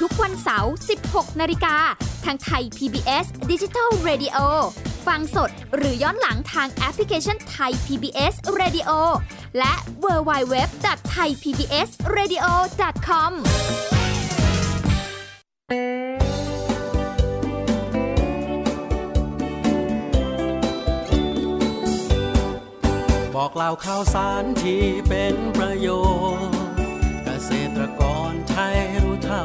ทุกวันเสาร์ 16 นาฬิกา ทางไทย PBS Digital Radio ฟังสดหรือย้อนหลังทางแอปพลิเคชันไทย PBS Radio และ w w w t h a i PBS Radio com บอกเล่าข่าวสารที่เป็นประโยชน์ เกษตรกรไทยรู้เท่า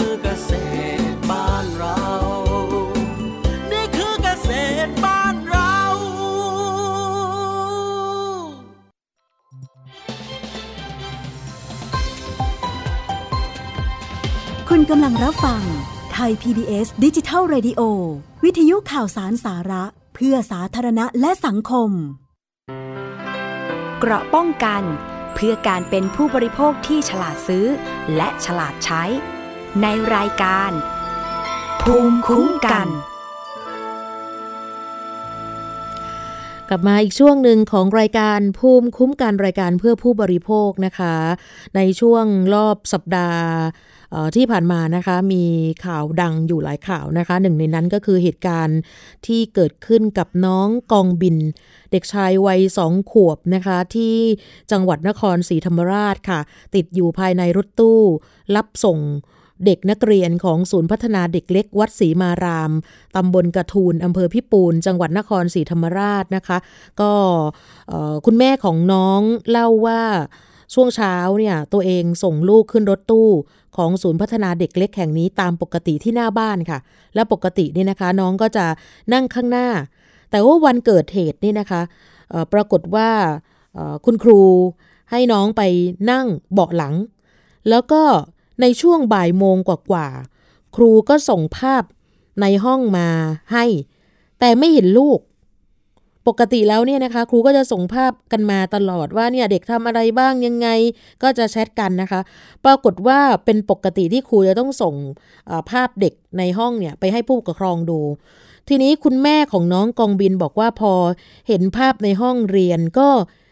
กำลังรับฟังไทย PBS ดิจิทัล Radio วิทยุข่าวสารสาระ เพื่อสาธารณะและสังคม เกราะป้องกัน เพื่อการเป็นผู้บริโภคที่ฉลาดซื้อ และฉลาดใช้ ในรายการ ภูมิคุ้มกันกลับมาอีกช่วงหนึ่งของรายการภูมิคุ้มกันรายการเพื่อผู้บริโภคนะคะ ในช่วงรอบสัปดาห์ ที่ผ่านมานะคะมีข่าวดังอยู่หลายข่าวนะคะ หนึ่งในนั้นก็คือเหตุการณ์ที่เกิดขึ้นกับน้องกองบิน เด็กชายวัยสองขวบนะคะ ที่จังหวัดนครศรีธรรมราชค่ะ ติดอยู่ภายในรถตู้ รับส่งเด็กนักเรียนของศูนย์พัฒนาเด็กเล็กวัดศรีมาราม ตำบลกระทูลอำเภอพิปูน จังหวัดนครศรีธรรมราชนะคะ ก็คุณแม่ของน้องเล่าว่า ช่วงเช้าเนี่ยตัวเองส่งลูกขึ้นรถตู้ ของศูนย์พัฒนาเด็กเล็กแห่งนี้ตามปกติที่หน้าบ้านค่ะ และปกตินี่นะคะ น้องก็จะนั่งข้างหน้า แต่ว่าวันเกิดเหตุนี่นะคะปรากฏว่าคุณครูให้น้องไปนั่งเบาะหลัง แล้วก็ในช่วงบ่ายโมงกว่าๆครูก็ส่งภาพในห้องมาให้ แต่ไม่เห็นลูก ปกติแล้วเนี่ยนะคะครูก็จะส่งภาพกันมาตลอดว่าเนี่ยเด็กทำอะไรบ้างยังไงก็จะแชทกันนะคะ ปรากฏว่าเป็นปกติที่ครูจะต้องส่งภาพเด็กในห้องเนี่ยไปให้ผู้ปกครองดู ทีนี้คุณแม่ของน้องกองบินบอกว่าพอเห็นภาพในห้องเรียนก็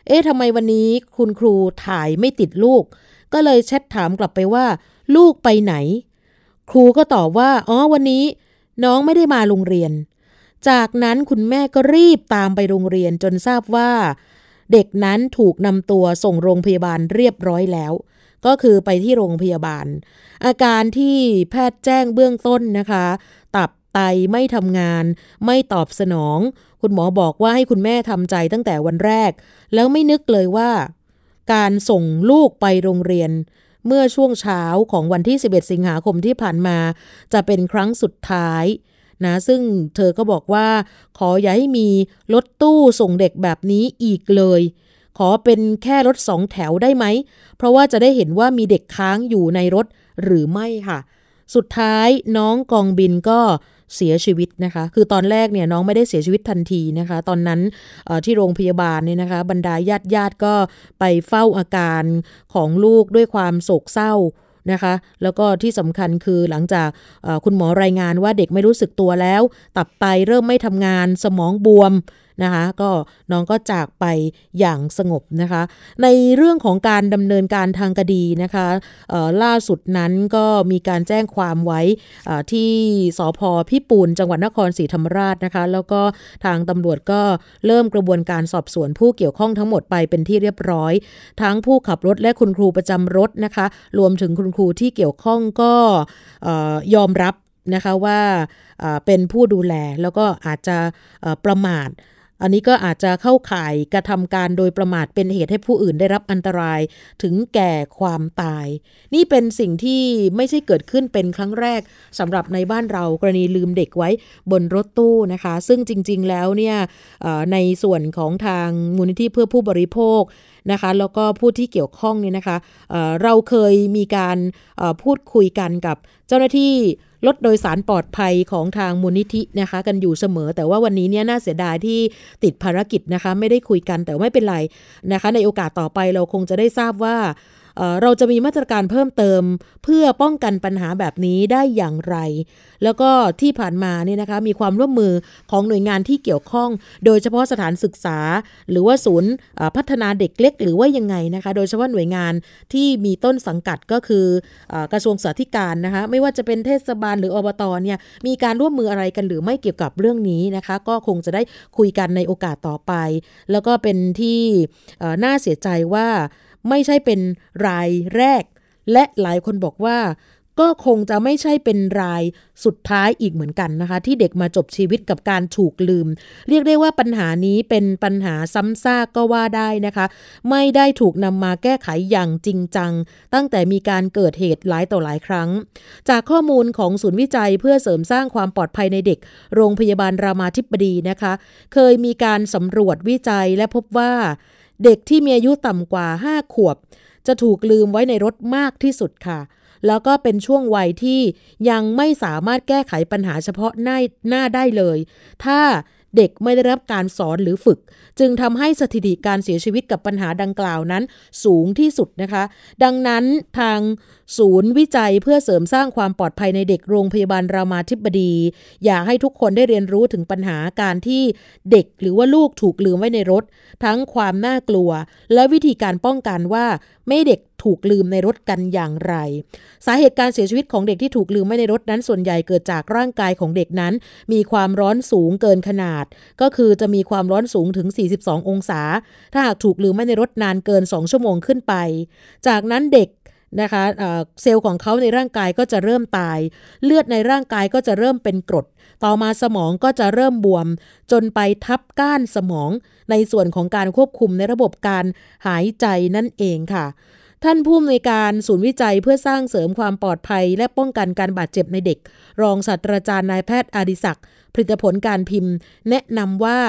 เอ๊ะทำไมวันนี้คุณครูถ่ายไม่ติดลูก ก็เลยแชทถามกลับไปว่า ลูกไปไหน ครูก็ตอบว่าอ๋อวันนี้ น้องไม่ได้มาโรงเรียน จากนั้นคุณแม่ก็รีบตามไปโรงเรียนจนทราบว่า เด็กนั้นถูกนำตัวส่งโรงพยาบาลเรียบร้อยแล้ว ก็คือไปที่โรงพยาบาล อาการที่แพทย์แจ้งเบื้องต้นนะคะ ตับไตไม่ทำงาน ไม่ตอบสนอง คุณหมอบอกว่าให้คุณแม่ทำใจตั้งแต่วันแรก แล้วไม่นึกเลยว่า การส่งลูกไปโรงเรียน เมื่อช่วงเช้าของวันที่ 11 สิงหาคมที่ผ่านมา จะเป็นครั้งสุดท้าย นะซึ่งเธอก็บอกว่า ขออย่าให้มีรถตู้ส่งเด็กแบบนี้อีกเลย ขอเป็นแค่รถสองแถวได้ไหม เพราะว่าจะได้เห็นว่ามีเด็กค้างอยู่ในรถหรือไม่ค่ะ สุดท้ายน้องกองบินก็เสียชีวิตนะคะ คือตอนแรกเนี่ยน้องไม่ได้เสียชีวิตทันทีนะคะ ตอนนั้นที่โรงพยาบาลเนี่ยนะคะ บรรดาญาติญาติก็ไปเฝ้าอาการของลูกด้วยความโศกเศร้า นะคะ แล้วก็ที่สำคัญคือหลังจากคุณหมอรายงานว่าเด็กไม่รู้สึกตัวแล้ว ตับไตเริ่มไม่ทำงานสมองบวม นะคะก็น้องก็จากไปอย่างสงบนะคะ ในเรื่องของการดำเนินการทางคดีนะคะล่าสุดนั้นก็มีการแจ้งความไว้ที่สพพิปูนจังหวัดนครศรีธรรมราชนะคะ แล้วก็ทางตำรวจก็เริ่มกระบวนการสอบสวนผู้เกี่ยวข้องทั้งหมดไปเป็นที่เรียบร้อย ทั้งผู้ขับรถและคุณครูประจำรถนะคะ รวมถึงคุณครูที่เกี่ยวข้องก็ยอมรับนะคะว่าเป็นผู้ดูแลแล้วก็อาจจะประมาท อันนี้ก็อาจจะเข้าข่ายกระทำการโดยประมาทเป็นเหตุให้ผู้อื่นได้รับอันตรายถึงแก่ความตาย นี่เป็นสิ่งที่ไม่ใช่เกิดขึ้นเป็นครั้งแรกสำหรับในบ้านเรากรณีลืมเด็กไว้บนรถตู้นะคะ ซึ่งจริง ๆ แล้วเนี่ยในส่วนของทางมูลนิธิเพื่อผู้บริโภคนะคะแล้วก็ผู้ที่เกี่ยวข้องเนี่ยนะคะเเราเคยมีการพูดคุยกันกับเจ้าหน้าที่ รถโดยสารปลอดภัยของทางมูลนิธินะคะ กันอยู่เสมอ แต่ว่าวันนี้เนี่ยน่าเสียดายที่ติดภารกิจนะคะ ไม่ได้คุยกันแต่ไม่เป็นไรนะคะ ในโอกาสต่อไปเราคงจะได้ทราบว่า เราจะมีมาตรการเพิ่มเติม เพื่อป้องกันปัญหาแบบนี้ได้อย่างไร แล้วก็ที่ผ่านมาเนี่ยนะคะมีความร่วมมือของหน่วยงานที่เกี่ยวข้อง โดยเฉพาะสถานศึกษา หรือว่าศูนย์พัฒนาเด็กเล็ก หรือว่ายังไงนะคะ โดยเฉพาะหน่วยงานที่มีต้นสังกัดก็คือกระทรวงสาธารณนะคะไม่ว่าจะเป็นเทศบาลหรืออบตเนี่ยมีการร่วมมืออะไรกันหรือไม่เกี่ยวกับเรื่องนี้นะคะ ก็คงจะได้คุยกันในโอกาสต่อไป แล้วก็เป็นที่น่าเสียใจว่า ไม่ใช่เป็นรายแรก และหลายคนบอกว่า ก็คงจะไม่ใช่เป็นรายสุดท้ายอีกเหมือนกันนะคะ ที่เด็กมาจบชีวิตกับการถูกลืม เรียกได้ว่าปัญหานี้เป็นปัญหาซ้ำซากก็ว่าได้นะคะ ไม่ได้ถูกนำมาแก้ไขอย่างจริงจัง ตั้งแต่มีการเกิดเหตุหลายต่อหลายครั้ง จากข้อมูลของศูนย์วิจัยเพื่อเสริมสร้างความปลอดภัยในเด็ก โรงพยาบาลรามาธิบดีนะคะ เคยมีการสำรวจวิจัยและพบว่า เด็กที่มีอายุต่ำกว่า 5 ขวบ จะถูกลืมไว้ในรถมากที่สุดค่ะ แล้วก็เป็นช่วงวัยที่ยังไม่สามารถแก้ไขปัญหาเฉพาะหน้าหน้าได้เลย ถ้า เด็กไม่ได้รับการสอนหรือฝึก จึงทำให้สถิติการเสียชีวิตกับปัญหาดังกล่าวนั้น สูงที่สุดนะคะ ดังนั้นทางศูนย์วิจัยเพื่อเสริมสร้างความปลอดภัยในเด็กโรงพยาบาลรามาธิบดี อยากให้ทุกคนได้เรียนรู้ถึงปัญหาการที่เด็กหรือว่าลูกถูกลืมไว้ในรถ ทั้งความน่ากลัว และวิธีการป้องกันว่า ไม่เด็กถูกลืมในรถกันอย่างไร สาเหตุการเสียชีวิตของเด็กที่ถูกลืมไว้ในรถนั้นส่วนใหญ่เกิดจากร่างกายของเด็กนั้น มีความร้อนสูงเกินขนาด ก็คือจะมีความร้อนสูงถึง 42 องศา ถ้าหากถูกลืมไว้ในรถนานเกิน 2 ชั่วโมงขึ้นไป จากนั้นเด็กนะคะเซลล์ของเขาในร่างกายก็จะเริ่มตาย เลือดในร่างกายก็จะเริ่มเป็นกรด ต่อมาสมองก็จะเริ่มบวม จนไปทับก้านสมอง ในส่วนของการควบคุมในระบบการหายใจนั่นเองค่ะ ท่านผู้อำนวยการศูนย์วิจัยเพื่อสร้างเสริมความปลอดภัย และป้องกันการบาดเจ็บในเด็ก รองศาสตราจารย์นายแพทย์อาดิศักดิ์ผลิตผลการพิมพ์ แนะนำว่า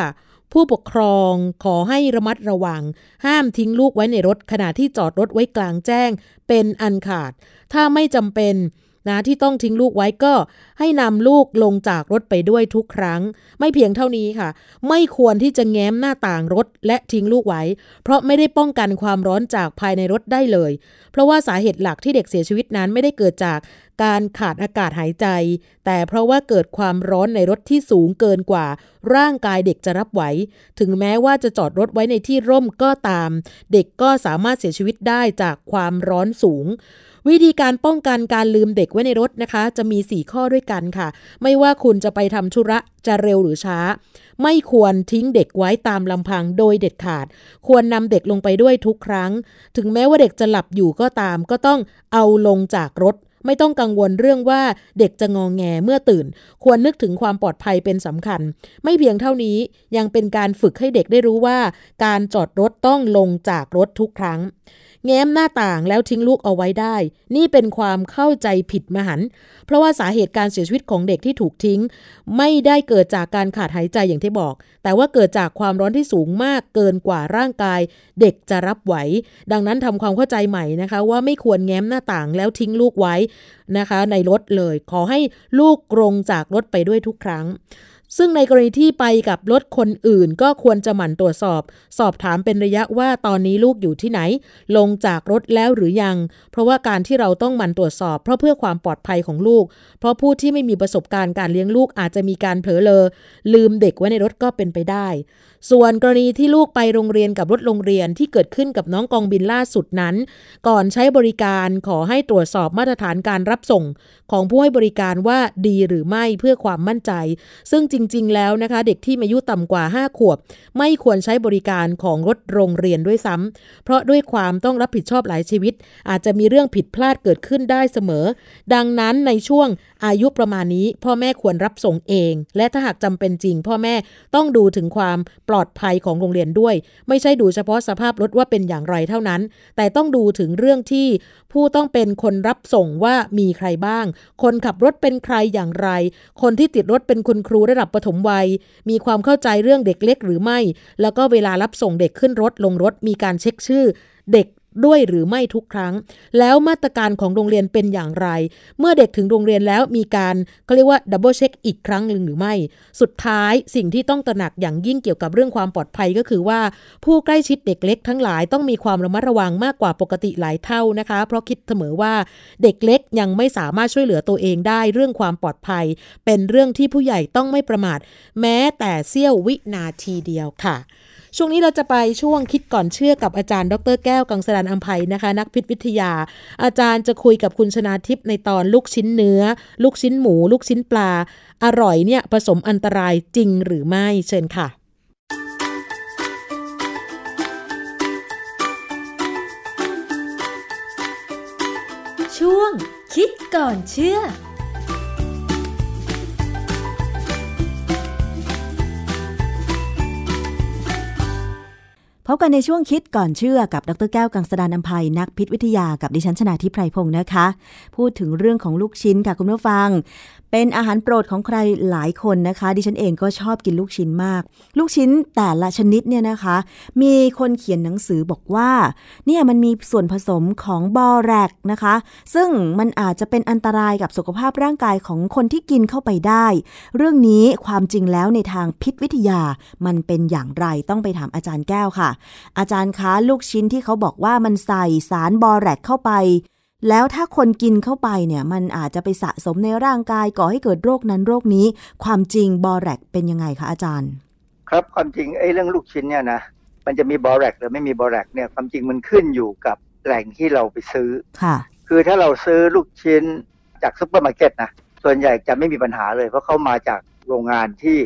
ผู้ปกครองขอให้ระมัดระวัง ห้ามทิ้งลูกไว้ในรถขณะที่จอดรถไว้กลางแจ้ง เป็นอันขาด ถ้าไม่จำเป็น นะที่ต้องทิ้งลูกไว้ก็ให้นำลูกลงจากรถไปด้วยทุกครั้ง ไม่เพียงเท่านี้ค่ะ ไม่ควรที่จะแง้มหน้าต่างรถและทิ้งลูกไว้ เพราะไม่ได้ป้องกันความร้อนจากภายในรถได้เลย เพราะว่าสาเหตุหลักที่เด็กเสียชีวิตนั้นไม่ได้เกิดจากการขาดอากาศหายใจ แต่เพราะว่าเกิดความร้อนในรถที่สูงเกินกว่า ร่างกายเด็กจะรับไหว ถึงแม้ว่าจะจอดรถไว้ในที่ร่มก็ตาม เด็กก็สามารถเสียชีวิตได้จากความร้อนสูง วิธีการป้องกันการลืมเด็กไว้ในรถนะคะ จะมี 4 ข้อด้วยกันค่ะ ไม่ว่าคุณจะไปทำธุระจะเร็วหรือช้า ไม่ควรทิ้งเด็กไว้ตามลำพังโดยเด็ดขาด ควรนำเด็กลงไปด้วยทุกครั้ง ถึงแม้ว่าเด็กจะหลับอยู่ก็ตาม ก็ต้องเอาลงจากรถไม่ต้องกังวลเรื่องว่าเด็กจะงองแงเมื่อตื่น ควรนึกถึงความปลอดภัยเป็นสำคัญ ไม่เพียงเท่านี้ยังเป็นการฝึกให้เด็กได้รู้ว่า การจอดรถต้องลงจากรถทุกครั้ง แง้มหน้าต่างแล้วทิ้งลูกเอาไว้ได้ นี่เป็นความเข้าใจผิดมหัน เพราะว่าสาเหตุการเสียชีวิตของเด็กที่ถูกทิ้ง ไม่ได้เกิดจากการขาดหายใจอย่างที่บอก แต่ว่าเกิดจากความร้อนที่สูงมากเกินกว่าร่างกาย เด็กจะรับไหว ดังนั้นทำความเข้าใจใหม่นะคะ ว่าไม่ควรแง้มหน้าต่างแล้วทิ้งลูกไว้นะคะ ในรถเลย ขอให้ลูกลงจากรถไปด้วยทุกครั้ง ซึ่งในกรณีที่ไปกับรถคนอื่น ก็ควรจะหมั่นตรวจสอบ สอบถามเป็นระยะว่าตอนนี้ลูกอยู่ที่ไหน ลงจากรถแล้วหรือยัง เพราะว่าการที่เราต้องหมั่นตรวจสอบ เพราะเพื่อความปลอดภัยของลูก เพราะผู้ที่ไม่มีประสบการณ์การเลี้ยงลูกอาจจะมีการเผลอเลอลืมเด็กไว้ในรถก็เป็นไปได้ส่วนกรณีที่ลูกไปโรงเรียนกับรถโรงเรียนที่เกิดขึ้นกับน้องกองบินล่าสุดนั้น ก่อนใช้บริการขอให้ตรวจสอบมาตรฐานการรับส่ง ของผู้ให้บริการว่าดีหรือไม่เพื่อความมั่นใจ ซึ่งจริง ๆ แล้วนะคะ เด็กที่มีอายุต่ำกว่า 5 ขวบ ไม่ควรใช้บริการของรถโรงเรียนด้วยซ้ำเพราะด้วยความต้องรับผิดชอบหลายชีวิต อาจจะมีเรื่องผิดพลาดเกิดขึ้นได้เสมอ ดังนั้นในช่วงอายุประมาณนี้ พ่อแม่ควรรับส่งเอง และถ้าหากจำเป็นจริง พ่อแม่ต้องดูถึงความปลอดภัยของโรงเรียนด้วย ไม่ใช่ดูเฉพาะสภาพรถว่าเป็นอย่างไรเท่านั้น แต่ต้องดูถึงเรื่องที่ผู้ต้องเป็นคนรับส่งว่ามีใครบ้าง คนขับรถเป็นใครอย่างไร คนที่ติดรถเป็นคุณครูระดับปฐมวัย มีความเข้าใจเรื่องเด็กเล็กหรือไม่ แล้วก็เวลารับส่งเด็กขึ้นรถลงรถมีการเช็คชื่อ เด็ก ด้วยหรือไม่ทุกครั้ง แล้วมาตรการของโรงเรียนเป็นอย่างไร เมื่อเด็กถึงโรงเรียนแล้วมีการเขาเรียกว่า double check อีกครั้งหนึ่งหรือไม่ สุดท้ายสิ่งที่ต้องตระหนักอย่างยิ่งเกี่ยวกับเรื่องความปลอดภัยก็คือว่า ผู้ใกล้ชิดเด็กเล็กทั้งหลายต้องมีความระมัดระวังมากกว่าปกติหลายเท่านะคะ เพราะคิดเสมอว่าเด็กเล็กยังไม่สามารถช่วยเหลือตัวเองได้เรื่องความปลอดภัย เป็นเรื่องที่ผู้ใหญ่ต้องไม่ประมาท แม้แต่เสี้ยววินาทีเดียวค่ะ ช่วงนี้เราจะไปช่วงคิดก่อนเชื่อกับอาจารย์ ดรแก้วกังสดานอัมภัยนะคะ นักพิษวิทยา อาจารย์จะคุยกับคุณชนาทิพย์ในตอนลูกชิ้นเนื้อ ลูกชิ้นหมู ลูกชิ้นปลา อร่อยเนี่ยผสมอันตรายจริงหรือไม่เชิญค่ะช่วงคิดก่อนเชื่อ พบกันในช่วงคิดก่อนเชื่อกับดรแก้วกังสดานนภัยนักพิษวิทยากับดิฉันชนาทิพไพรพงศ์นะคะ พูดถึงเรื่องของลูกชิ้นค่ะคุณผู้ฟัง เป็นอาหารโปรดของใครหลายคนนะคะ ดิฉันเองก็ชอบกินลูกชิ้นมาก ลูกชิ้นแต่ละชนิดเนี่ยนะคะ มีคนเขียนหนังสือบอกว่า เนี่ยมันมีส่วนผสมของบอแรกนะคะ ซึ่งมันอาจจะเป็นอันตรายกับสุขภาพร่างกายของคนที่กินเข้าไปได้ เรื่องนี้ความจริงแล้วในทางพิษวิทยามันเป็นอย่างไรต้องไปถามอาจารย์แก้วค่ะ อาจารย์คะลูกชิ้นที่เขาบอกว่ามันใส่สารบอแรกซ์เข้าไป แล้วถ้าคนกินเข้าไปเนี่ยมันอาจจะไปสะสมในร่างกายก่อให้เกิดโรคนั้นโรคนี้ ความจริงบอแรกซ์เป็นยังไงคะอาจารย์ ครับความจริงไอ้เรื่องลูกชิ้นเนี่ยนะมันจะมีบอแรกซ์หรือไม่มีบอแรกซ์เนี่ยความจริงมันขึ้นอยู่กับแหล่งที่เราไปซื้อค่ะ คือถ้าเราซื้อลูกชิ้นจากซุปเปอร์มาร์เก็ตนะส่วนใหญ่จะไม่มีปัญหาเลย เพราะเขามาจากโรงงานที่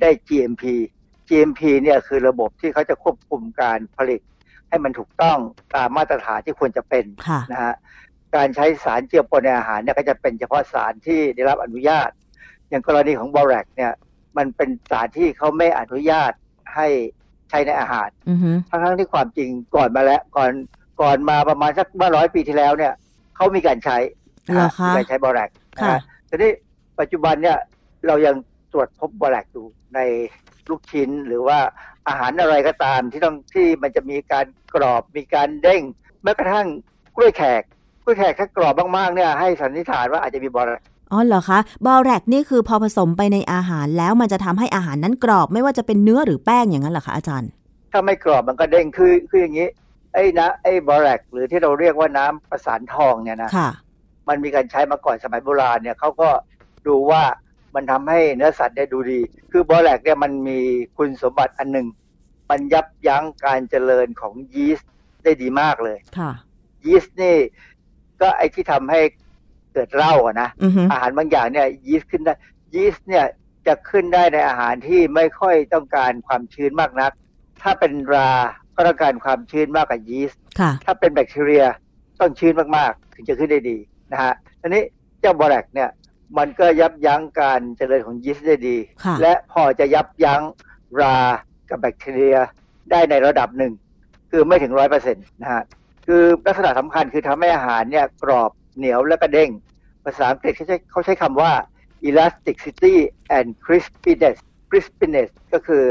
ได้ GMP GMP เนี่ยคือระบบที่เขาจะควบคุมการผลิตให้มันถูกต้องตามมาตรฐานที่ควรจะเป็นค่ะนะฮะ การใช้สารเจือปนในอาหารเนี่ยก็จะเป็นเฉพาะสารที่ได้รับอนุญาต อย่างกรณีของบอแรกเนี่ย มันเป็นสารที่เขาไม่อนุญาตให้ใช้ในอาหารอือฮึทั้งทั้งๆที่ความจริงก่อนมาแล้วก่อนก่อนมาประมาณสักเมื่อร้อยปีที่แล้วเนี่ยเขามีการใช้นะเหรอฮะคะมีการใช้บอแรกนะค่ะฮะทีนี้ปัจจุบันเนี่ยเรายังตรวจพบบอแรกอยู่ในลูกชิ้นหรือว่าอาหารอะไรก็ตามที่ต้องที่มันจะมีการกรอบมีการเด้งแม้กระทั่งกล้วยแขก กล้วยแขกถ้ากรอบมากๆเนี่ยให้สันนิษฐานว่าอาจจะมีบอแรกอ๋อเหรอคะบอแรกนี่คือพอผสมไปในอาหารแล้วมันจะทำให้อาหารนั้นกรอบไม่ว่าจะเป็นเนื้อหรือแป้งอย่างนั้นเหรอคะอาจารย์ ถ้าไม่กรอบมันก็เด้งคือคืออย่างนี้ไอ้นะไอ้บอแรกหรือที่เราเรียกว่าน้ำประสานทองเนี่ยนะค่ะ มันมีการใช้มาก่อนสมัยโบราณเนี่ยเขาก็ดูว่ามันทำให้เนื้อสัตว์ได้ดูดี คือบอแลกเนี่ยมันมีคุณสมบัติอันหนึ่งมันยับยั้งการเจริญของยีสต์ได้ดีมากเลยค่ะยีสต์นี่ ก็ไอที่ทำให้เกิดเหล้าอะนะอือฮึอาหารบางอย่างเนี่ยยีสต์ขึ้นได้ยีสต์เนี่ยจะขึ้นได้ในอาหารที่ไม่ค่อยต้องการความชื้นมากนัก ถ้าเป็นราก็ต้องการความชื้นมากกว่ายีสต์ค่ะถ้าเป็นแบคทีเรียต้องชื้นมากๆ ถึงจะขึ้นได้ดีนะฮะทีนี้เจ้าบอแรกเนี่ยมันก็ยับยั้งการเจริญของยีสต์ได้ดีค่ะและพอจะยับยั้งรากับแบคทีเรียได้ในระดับหนึ่ง คือไม่ถึงร้อยเปอร์เซ็นต์นะฮะ คือลักษณะสำคัญคือทำให้อาหารเนี่ยกรอบเหนียวและก็เด้ง ภาษาอังกฤษเขาใช้เขาใช้คำว่า elasticity and crispiness crispiness ก็คือ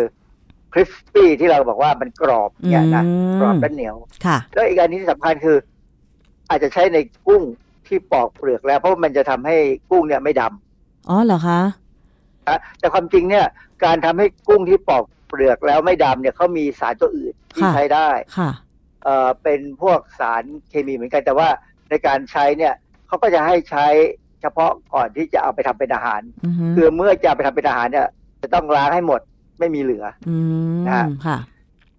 crispy ที่เราบอกว่ามันกรอบเนี่ยนะอืมกรอบและเหนียวค่ะแล้วอีกอันนี้ที่สำคัญคือ อาจจะใช้ในกุ้งที่ปอกเปลือกแล้ว เพราะว่ามันจะทำให้กุ้งเนี่ยไม่ดอ๋อเหรอคะำนะแต่ความจริงเนี่ย การทำให้กุ้งที่ปอกเปลือกแล้วไม่ดำเนี่ยเขามีสารตัวอื่นที่ค่ะใช้ได้ค่ะ เอ่อเป็นพวกสารเคมีเหมือนกัน แต่ว่าในการใช้เนี่ยเขาก็จะให้ใช้เฉพาะก่อนที่จะเอาไปทำเป็นอาหารอือฮึคือเมื่อจะเอาไปทำเป็นอาหารเนี่ย จะต้องล้างให้หมดไม่มีเหลืออืมนะฮะค่ะ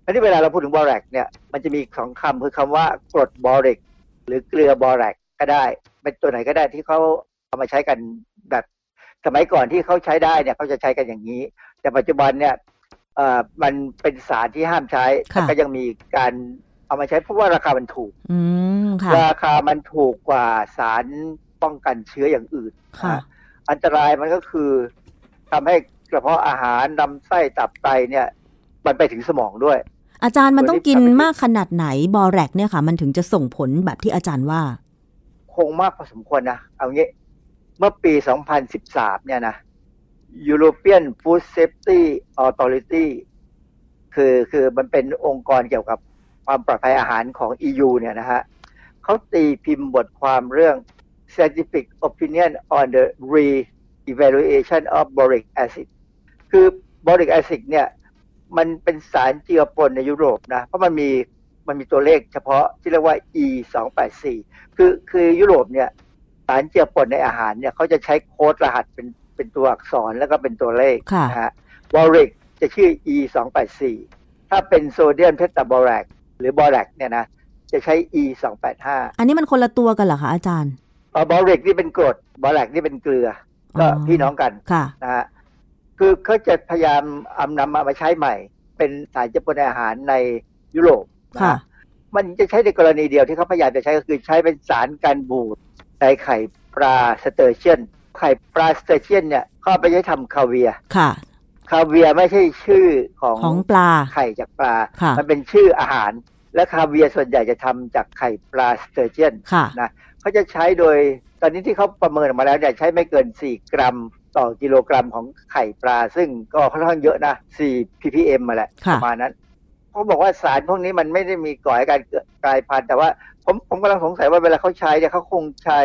อันนี้เวลาเราพูดถึงบอแรกเนี่ยมันจะมีสองคำคือคำว่ากรดบอริก หรือเกลือบอแรกก็ได้ เป็นตัวไหนก็ได้ที่เขาเอามาใช้กันแบบสมัยก่อนที่เขาใช้ได้เนี่ยเขาจะใช้กันอย่างนี้ แต่ปัจจุบันเนี่ยเอ่อมันเป็นสารที่ห้ามใช้ค่ะแต่ก็ยังมีการ เอามาใช้เพราะว่าราคามันถูกอืมค่ะราคามันถูกกว่าสารป้องกันเชื้ออย่างอื่นค่ะนะอันตรายมันก็คือทำให้กระเพาะอาหารลำไส้ตับไตเนี่ย มันไปถึงสมองด้วย อาจารย์มันต้องกินตัวนี้มากขนาดไหนบอแรกเนี่ยค่ะ มันถึงจะส่งผลแบบที่อาจารย์ว่า คงมากพอสมควรนะ เอางี้ เมื่อปี 2013 เนี่ยนะ European Food Safety Authority คือคือมันเป็นองค์กรเกี่ยวกับ ความปลอดภัยอาหารของ EU เนี่ยนะฮะเขาตีพิมพ์บทความเรื่อง scientific opinion on the re-evaluation of boric acid คือ boric acid เนี่ยมันเป็นสารเจือปนในยุโรปนะ เพราะมันมีมันมีตัวเลขเฉพาะที่เรียกว่า E 2 8 4คือคือยุโรปเนี่ยสารเจือปนในอาหารเนี่ยเขาจะใช้โค้ดรหัสเป็นเป็นตัวอักษรแล้วก็เป็นตัวเลขค่ะนะฮะบอริกจะชื่อ E 2 8 4ถ้าเป็นโซเดียมเพตาบอแรก หรือบอแรกซ์เนี่ยนะจะใช้ E 2 8 5อันนี้มันคนละตัวกันเหรอคะอาจารย์บอริกนี่เป็นกรดบอแรกซ์นี่เป็นเกลือก็อ๋อพี่น้องกันค่ะนะฮะคือเขาจะพยายามเอานำมามาใช้ใหม่ เป็นสารเจือปนในอาหารในยุโรปนะค่ะฮะมันจะใช้ในกรณีเดียวที่เขาพยายามจะใช้ก็คือใช้เป็นสารกันบูดในไข่ปลาสเตอร์เจียนไข่ปลาสเตอร์เจียนเนี่ยเขาเอาไปใช้ทำคาเวียร์ค่ะ คาเวียร์ไม่ใช่ชื่อของของปลาไข่จากปลาค่ะมันเป็นชื่ออาหาร และคาเวียร์ส่วนใหญ่จะทำจากไข่ปลาสเตอร์เจียนค่ะนะเขาจะใช้โดยตอนนี้ที่เขาประเมินออกมาแล้วเนี่ยใช้ไม่เกิน 4 กรัมต่อกิโลกรัมของไข่ปลา ซึ่งก็ค่อนข้างเยอะนะ 4 ppm มาแหละค่ะประมาณนั้นเขาบอกว่าสารพวกนี้มันไม่ได้มีก่อให้การเกิดกลายพันธุ์แต่ว่า ผมผมกำลังสงสัยว่าเวลาเขาใช้เนี่ยเขาคงใช้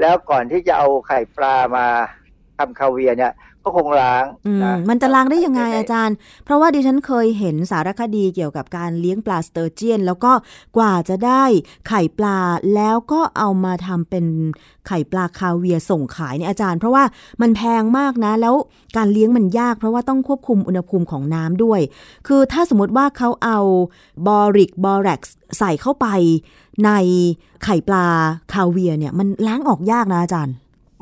แล้วก่อนที่จะเอาไข่ปลามาทำคาเวียร์เนี่ย ก็คงล้างอืมนะมันจะล้างได้ยังไงในอาจารย์ เพราะว่าดิฉันเคยเห็นสารคดีเกี่ยวกับการเลี้ยงปลาสเตอร์เจียน แล้วก็กว่าจะได้ไข่ปลาแล้วก็เอามาทำเป็นไข่ปลาคาเวียร์ส่งขายเนี่ยอาจารย์ เพราะว่ามันแพงมากนะ แล้วการเลี้ยงมันยาก เพราะว่าต้องควบคุมอุณหภูมิของน้ำด้วย คือถ้าสมมติว่าเขาเอาบอริกบอแรกซ์ใส่เข้าไปในไข่ปลาคาเวียร์เนี่ยมันล้างออกยากนะอาจารย์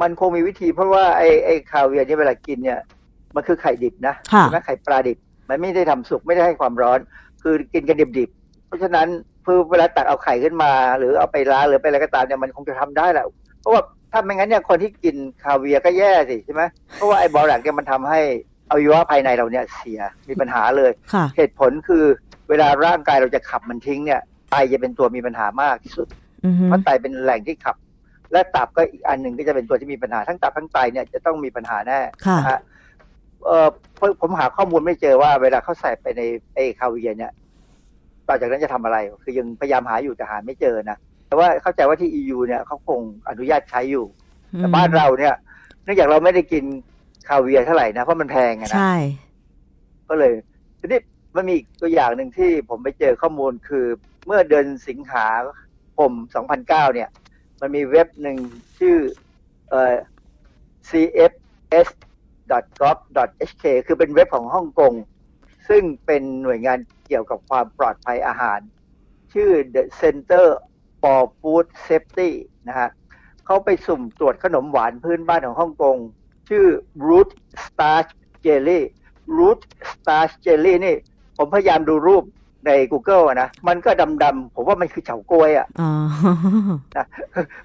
มันคงมีวิธีเพราะว่าไอ้ไอ้คาเวียร์เนี่ยเวลากินเนี่ย มันคือไข่ดิบนะค่ะใช่ไหมไข่ปลาดิบ มันไม่ได้ทำสุกไม่ได้ให้ความร้อน คือกินกันดิบๆ เพราะฉะนั้นคือเวลาตักเอาไข่ขึ้นมา หรือเอาไปล้างหรือไปอะไรก็ตามเนี่ยมันคงจะทำได้แหละเพราะว่าถ้าไม่งั้นเนี่ยคนที่กินคาเวียร์ก็แย่สิใช่ไหมเพราะว่าไอ้บอแรกเนี่ยมันทำให้อวัยวะภายในเราเนี่ยเสียมีปัญหาเลยค่ะเหตุผลคือเวลาร่างกายเราจะขับมันทิ้งเนี่ยไตจะเป็นตัวมีปัญหามากที่สุดอือฮึเพราะไตเป็นแหล่งที่ขับ และตับก็อีกอันหนึ่งก็จะเป็นตัวที่มีปัญหาทั้งตับทั้งไตเนี่ยจะต้องมีปัญหาแน่ค่ะนะฮะเออผมผมหาข้อมูลไม่เจอว่าเวลาเขาใส่ไปในไอ้คาเวียร์เนี่ยต่อจากนั้นจะทำอะไร คือยังพยายามหาอยู่แต่หาไม่เจอนะแต่ว่าเข้าใจว่าที่ EU เนี่ยเขาคงอนุญาตใช้อยู่ แต่บ้านเราเนี่ยเนื่องจากเราไม่ได้กินคาเวียร์เท่าไหร่นะเพราะมันแพงอะนะใช่ ก็เลยทีนี้มันมีอีกตัวอย่างหนึ่งที่ผมไปเจอข้อมูลคือเมื่อเดือนสิงหาคม 2009 เนี่ย มันมีเว็บหนึ่งชื่อเอ่อ cfs.gov.hk คือเป็นเว็บของฮ่องกง ซึ่งเป็นหน่วยงานเกี่ยวกับความปลอดภัยอาหาร ชื่อ The Center for Food Safety นะฮะเขาไปสุ่มตรวจขนมหวานพื้นบ้านของฮ่องกง ชื่อ Root Starch Jelly Root Starch Jelly นี่ ผมพยายามดูรูป ใน Google อะนะมันก็ดำๆผมว่ามันคือเฉาก๊วยอะอ๋อนะ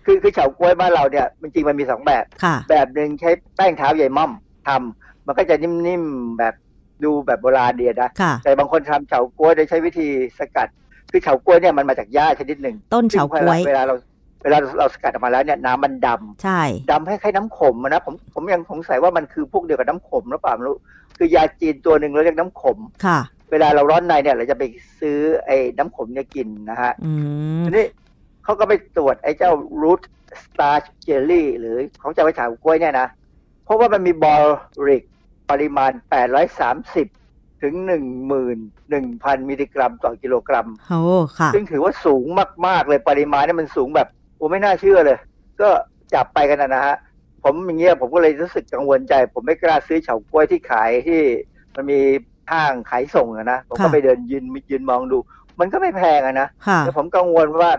คือคือเฉาก๊วยบ้านเราเนี่ยจริงๆมันมีสองแบบค่ะแบบหนึ่งใช้แป้งเท้าใหญ่ม่อมทำมันก็จะนิ่มๆแบบดูแบบโบราณเดียนะค่ะแต่บางคนทำเฉาก๊วยโดยใช้วิธีสกัด คือเฉาก๊วยเนี่ยมันมาจากหญ้าชนิดหนึ่งต้นเฉาก๊วยซึ่งเวลาเราเวลาเราสกัดออกมาแล้วเนี่ยน้ำมันดำใช่ดำให้คล้ายน้ำขมอะนะผมผมยังสงสัยว่ามันคือพวกเดียวกับน้ำขมหรือเปล่าไม่รู้คือยาจีนตัวหนึ่งเราเรียกน้ำขมค่ะ เวลาเราร้อนในเนี่ย เราจะไปซื้อไอ้น้ำขมเนี่ยกินนะฮะอืมทีนี้เขาก็ไปตรวจไอ้เจ้า root starch jelly หรือของเจ้าไว้ฉากล้วยเนี่ยนะเพราะว่ามันมีบอริกปริมาณ 830 ถึง 11,000 มิลลิกรัมต่อกิโลกรัมโอ้ค่ะซึ่งถือว่าสูงมาก ๆ เลยปริมาณเนี่ยมันสูงแบบโอ้ไม่น่าเชื่อเลย ก็จับไปกันนะนะฮะ ผมอย่างเงี้ยผมก็เลยรู้สึกกังวลใจ ผมไม่กล้าซื้อเฉาก๊วยที่ขายที่มันมี ห้างขายส่งอะนะผมก็ค่ะไปเดินยืนยืนมองดู มันก็ไม่แพงอะนะค่ะแต่ผมกังวลว่า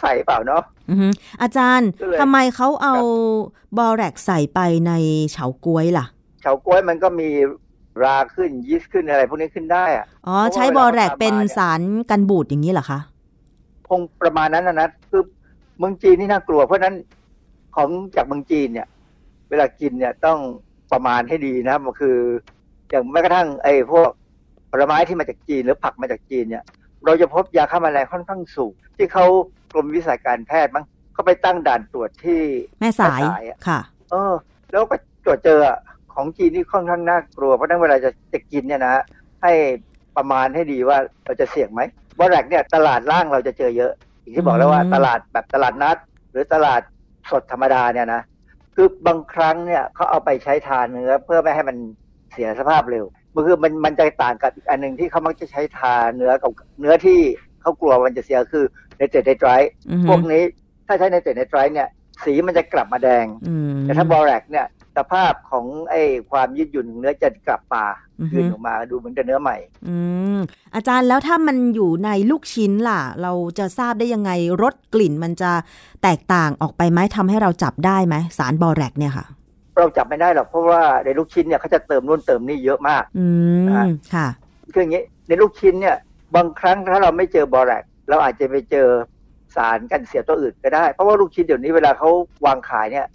ใส่เปล่าเนาะอือฮึอาจารย์ก็เลยทำไมเขาเอาบอแรกใส่ไปในเฉาก๊วยล่ะ เฉาก๊วยมันก็มีราขึ้นยีสต์ขึ้นอะไรพวกนี้ขึ้นได้อะอ๋อเพราะว่าใช้บอแรกเป็นเวลาเขาทำมาเนี่ยสารกันบูดอย่างนี้เหรอคะคงประมาณนั้นนะนะคือเมืองจีนนี่น่ากลัว เพราะฉะนั้นของจากเมืองจีนเนี่ย เวลากินเนี่ยต้องประมาณให้ดีนะมันคือ อย่างแม้กระทั่งไอ้พวกผลไม้ที่มาจากจีนหรือผักมาจากจีนเนี่ย เราจะพบยาฆ่าแมลงค่อนข้างสูง ที่เขากรมวิชาการแพทย์มั้งเขาไปตั้งด่านตรวจที่แม่สายแม่สายอะค่ะ เออ แล้วก็ตรวจเจออะของจีนนี่ค่อนข้างน่ากลัวเพราะฉะนั้นเวลาจะจะกินเนี่ยนะให้ประมาณให้ดีว่าเราจะเสี่ยงไหมบอแรกเนี่ยตลาดล่างเราจะเจอเยอะอย่างที่บอกแล้วว่าตลาดแบบตลาดนัด หรือตลาดสดธรรมดาเนี่ยนะคือบางครั้งเนี่ยเขาเอาไปใช้ทานเนื้อเพื่อไม่ให้มัน เสียสภาพเร็ว มันคือมันมันจะต่างกับอีกอันหนึ่งที่เขามักจะใช้ทาเนื้อกับเนื้อที่เขากลัวมันจะเสียคือในเตรดในไตรพวกนี้ถ้าใช้ในเตรดในไตรเนี่ย สีมันจะกลับมาแดง แต่ถ้าบอแรกเนี่ยสภาพของไอ้ความยืดหยุ่นเนื้อจะกลับมาคืนออกมาดูเหมือนกับเนื้อใหม่ อืมอาจารย์แล้วถ้ามันอยู่ในลูกชิ้นล่ะ เราจะทราบได้ยังไงรสกลิ่นมันจะแตกต่างออกไปไหมทำให้เราจับได้ไหมสารบอแรกเนี่ยค่ะ เราจับไม่ได้หรอกเพราะว่าในลูกชิ้นเนี่ยเขาจะเติมนู่นเติมนี่เยอะมาก อืมค่ะคืออย่างนี้ในลูกชิ้นเนี่ย บางครั้งถ้าเราไม่เจอบอแรกเราอาจจะไปเจอสารกันเสียตัวอื่นก็ได้ เพราะว่าลูกชิ้นเดี๋ยวนี้เวลาเขาวางขายเนี่ย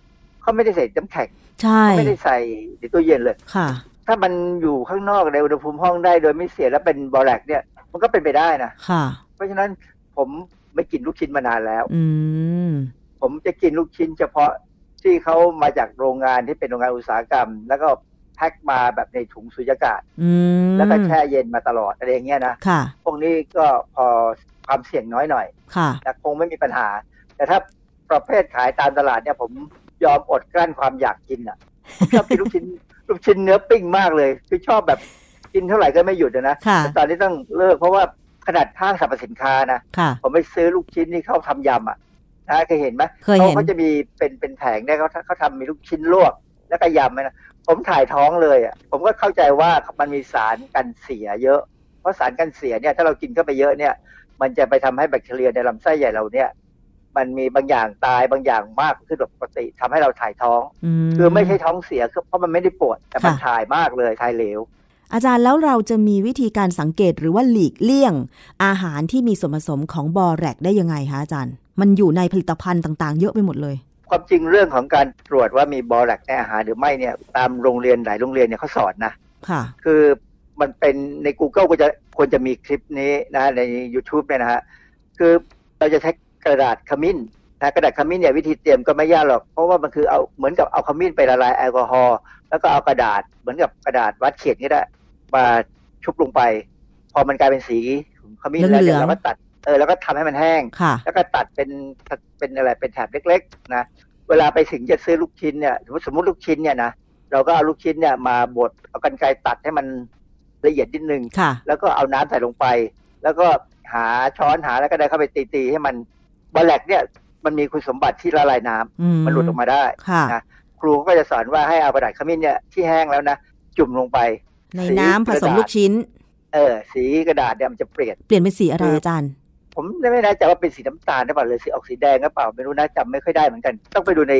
เขาไม่ได้ใส่น้ำแข็งใช่ไม่ได้ใส่ในตู้เย็นเลยค่ะ ถ้ามันอยู่ข้างนอกในอุณหภูมิห้องได้โดยไม่เสียแล้วเป็นบอแรกเนี่ย มันก็เป็นไปได้นะค่ะ เพราะฉะนั้นผมไม่กินลูกชิ้นมานานแล้ว อืมผมจะกินลูกชิ้นเฉพาะ ที่เขามาจากโรงงานที่เป็นโรงงานอุตสาหกรรม แล้วก็แพ็คมาแบบในถุงสุญญากาศอืมแล้วก็แช่เย็นมาตลอดอะไรอย่างเงี้ยนะค่ะพวกนี้ก็พอความเสี่ยงน้อยหน่อยค่ะแต่คงไม่มีปัญหา แต่ถ้าประเภทขายตามตลาดเนี่ยผมยอมอดกลั้นความอยากกินอะผมชอบกินลูกชิ้นลูกชิ้นเนื้อปิ้งมากเลย คือชอบแบบกินเท่าไหร่ก็ไม่หยุดนะค่ะแต่ตอนนี้ต้องเลิกเพราะว่าขนาดห้างสรรพสินค้านะค่ะผมไปซื้อลูกชิ้นที่เขาทำยำอะ นะเคยเห็นไหมเคยเห็นเขาจะมีเป็นเป็นแผงเนี่ยเขาเขาทำมีลูกชิ้นลวก แล้วก็ยำนะผมถ่ายท้องเลยอะผมก็เข้าใจว่ามันมีสารกันเสียเยอะ เพราะสารกันเสียเนี่ยถ้าเรากินเข้าไปเยอะเนี่ย มันจะไปทำให้แบคทีเรียในลำไส้ใหญ่เราเนี่ย มันมีบางอย่างตายบางอย่างมากขึ้นกว่าปกติทำให้เราถ่ายท้อง คือไม่ใช่ท้องเสียคือเพราะมันไม่ได้ปวดแต่มันค่ะถ่ายมากเลยถ่ายเหลวอาจารย์แล้วเราจะมีวิธีการสังเกตหรือว่าหลีกเลี่ยง อาหารที่มีส่วนผสมของบอแรกได้ยังไงคะอาจารย์ มันอยู่ในผลิตภัณฑ์ต่างๆ เยอะไปหมดเลย ความจริงเรื่องของการตรวจว่ามีบอแรกในอาหารหรือไม่เนี่ยตามโรงเรียนหลายโรงเรียนเนี่ยเขาสอนนะค่ะ คือมันเป็นใน Google ก็จะควรจะมีคลิปนี้นะใน YouTube เนี่ยนะฮะคือเราจะใช้กระดาษขมิ้นนะกระดาษขมิ้นเนี่ยวิธีเตรียมก็ไม่ยากหรอก เพราะว่ามันคือเอาเหมือนกับเอาขมิ้นไปละลายแอลกอฮอล์แล้วก็เอากระดาษเหมือนกับกระดาษวัดเขียนก็ได้มาชุบลงไป พอมันกลายเป็นสีของขมิ้นแล้วเหลืเดี๋ยองๆวเราก็ตัด เออแล้วก็ทำให้มันแห้งค่ะแล้วก็ตัดเป็นเป็นอะไรเป็นแถบเล็กๆนะเวลาไปถึงจะซื้อลูกชิ้นเนี่ยสมมติสมมติลูกชิ้นเนี่ยนะเราก็เอาลูกชิ้นเนี่ยมาบดเอากันไกรตัดให้มันละเอียดนิดนึงค่ะแล้วก็เอาน้ำใส่ลงไป แล้วก็หาช้อนหาแล้วก็ได้เข้าไปตีๆให้มันบอลแลกเนี่ยมันมีคุณสมบัติที่ละลายน้ำอืมมันหลุดออกมาได้ค่ะนะครูก็จะสอนว่าให้เอากระดาษขมิ้นเนี่ยที่แห้งแล้วนะจุ่มลงไป ในน้ำผสมลูกชิ้น เออ สีกระดาษเนี่ยมันจะเปลี่ยนเปลี่ยนเป็นสีอะไรคืออาจารย์ ผมไม่แน่ใจว่าเป็นสีน้ำตาลหรือเปล่าหรือสีออกสีแดงหรือเปล่าไม่รู้นะจำไม่ค่อยได้เหมือนกัน ต้องไปดูใน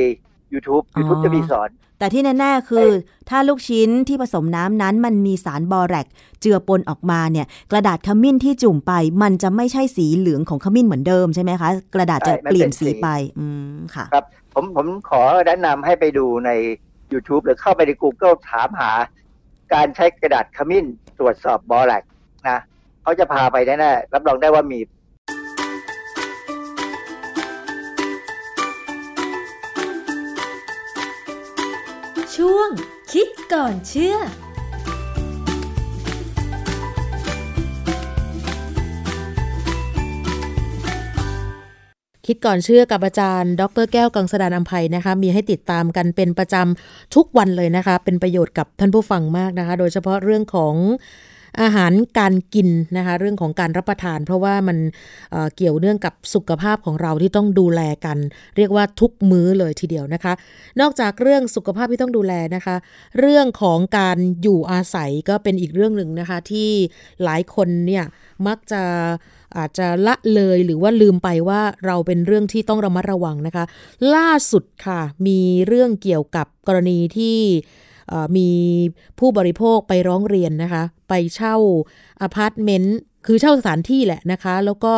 YouTube อ๋อ YouTube จะมีสอน แต่ที่แน่ๆคือ ถ้าลูกชิ้นที่ผสมน้ำนั้น มันมีสารบอแรกเจือปนออกมาเนี่ย กระดาษขมิ้นที่จุ่มไป มันจะไม่ใช่สีเหลืองของขมิ้นเหมือนเดิมใช่ไหมคะ กระดาษจะใช่มันเปลี่ยนเป็นสีสีไป อืมค่ะ ครับ ผมผมขอแนะนำให้ไปดูใน YouTube หรือเข้าไปใน Google ถามหา การใช้กระดาษขมิ้นตรวจสอบบอแลกนะเขาจะพาไปแน่ๆรับรองได้ว่ามี ช่วง คิดก่อนเชื่อคิดก่อนเชื่อกับอาจารย์ ดรแก้วกังสดานอัมภัยนะคะ มีให้ติดตามกันเป็นประจำทุกวันเลยนะคะ เป็นประโยชน์กับท่านผู้ฟังมากนะคะ โดยเฉพาะเรื่องของ อาหารการกินนะคะเรื่องของการรับประทาน เพราะว่ามันเเกี่ยวเนื่องกับสุขภาพของเราที่ต้องดูแลกัน เรียกว่าทุกมื้อเลยทีเดียวนะคะ นอกจากเรื่องสุขภาพที่ต้องดูแลนะคะ เรื่องของการอยู่อาศัยก็เป็นอีกเรื่องหนึ่งนะคะที่หลายคนเนี่ยมักจะอาจจะละเลยหรือว่าลืมไปว่าเราเป็นเรื่องที่ต้องระมัดระวังนะคะ ล่าสุดค่ะมีเรื่องเกี่ยวกับกรณีที่ มีผู้บริโภคไปร้องเรียนนะคะ ไปเช่าอพาร์ตเมนต์คือเช่าสถานที่แหละนะคะ แล้วก็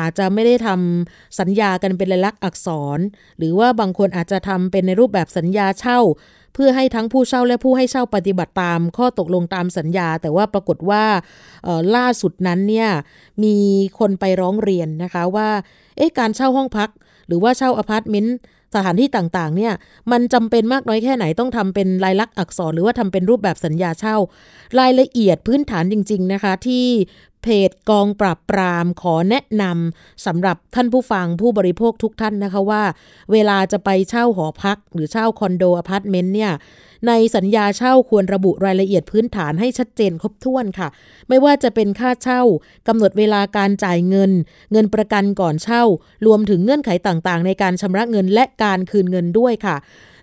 อาจจะไม่ได้ทำสัญญากันเป็นลายลักษณ์อักษร หรือว่าบางคนอาจจะทำเป็นในรูปแบบสัญญาเช่า เพื่อให้ทั้งผู้เช่าและผู้ให้เช่าปฏิบัติตาม ข้อตกลงตามสัญญา แต่ว่าปรากฏว่าล่าสุดนั้นเนี่ยมีคนไปร้องเรียนนะคะว่าเอ๊ะการเช่าห้องพัก หรือว่าเช่าอพาร์ตเมนต์ สถานที่ต่างๆเนี่ยมันจำเป็นมากน้อยแค่ไหนต้องทำเป็นลายลักษณ์อักษร หรือว่าทำเป็นรูปแบบสัญญาเช่า รายละเอียดพื้นฐานจริง ๆ นะคะที่เพจกองปราบปรามขอแนะนำสำหรับท่านผู้ฟังผู้บริโภคทุกท่านนะคะว่า เวลาจะไปเช่าหอพัก หรือเช่าคอนโดอพาร์ตเมนต์เนี่ย ในสัญญาเช่าควรระบุรายละเอียดพื้นฐานให้ชัดเจนครบถ้วนค่ะ ไม่ว่าจะเป็นค่าเช่ากำหนดเวลาการจ่ายเงิน เงินประกันก่อนเช่า รวมถึงเงื่อนไขต่างๆ ในการชำระเงินและการคืนเงินด้วยค่ะ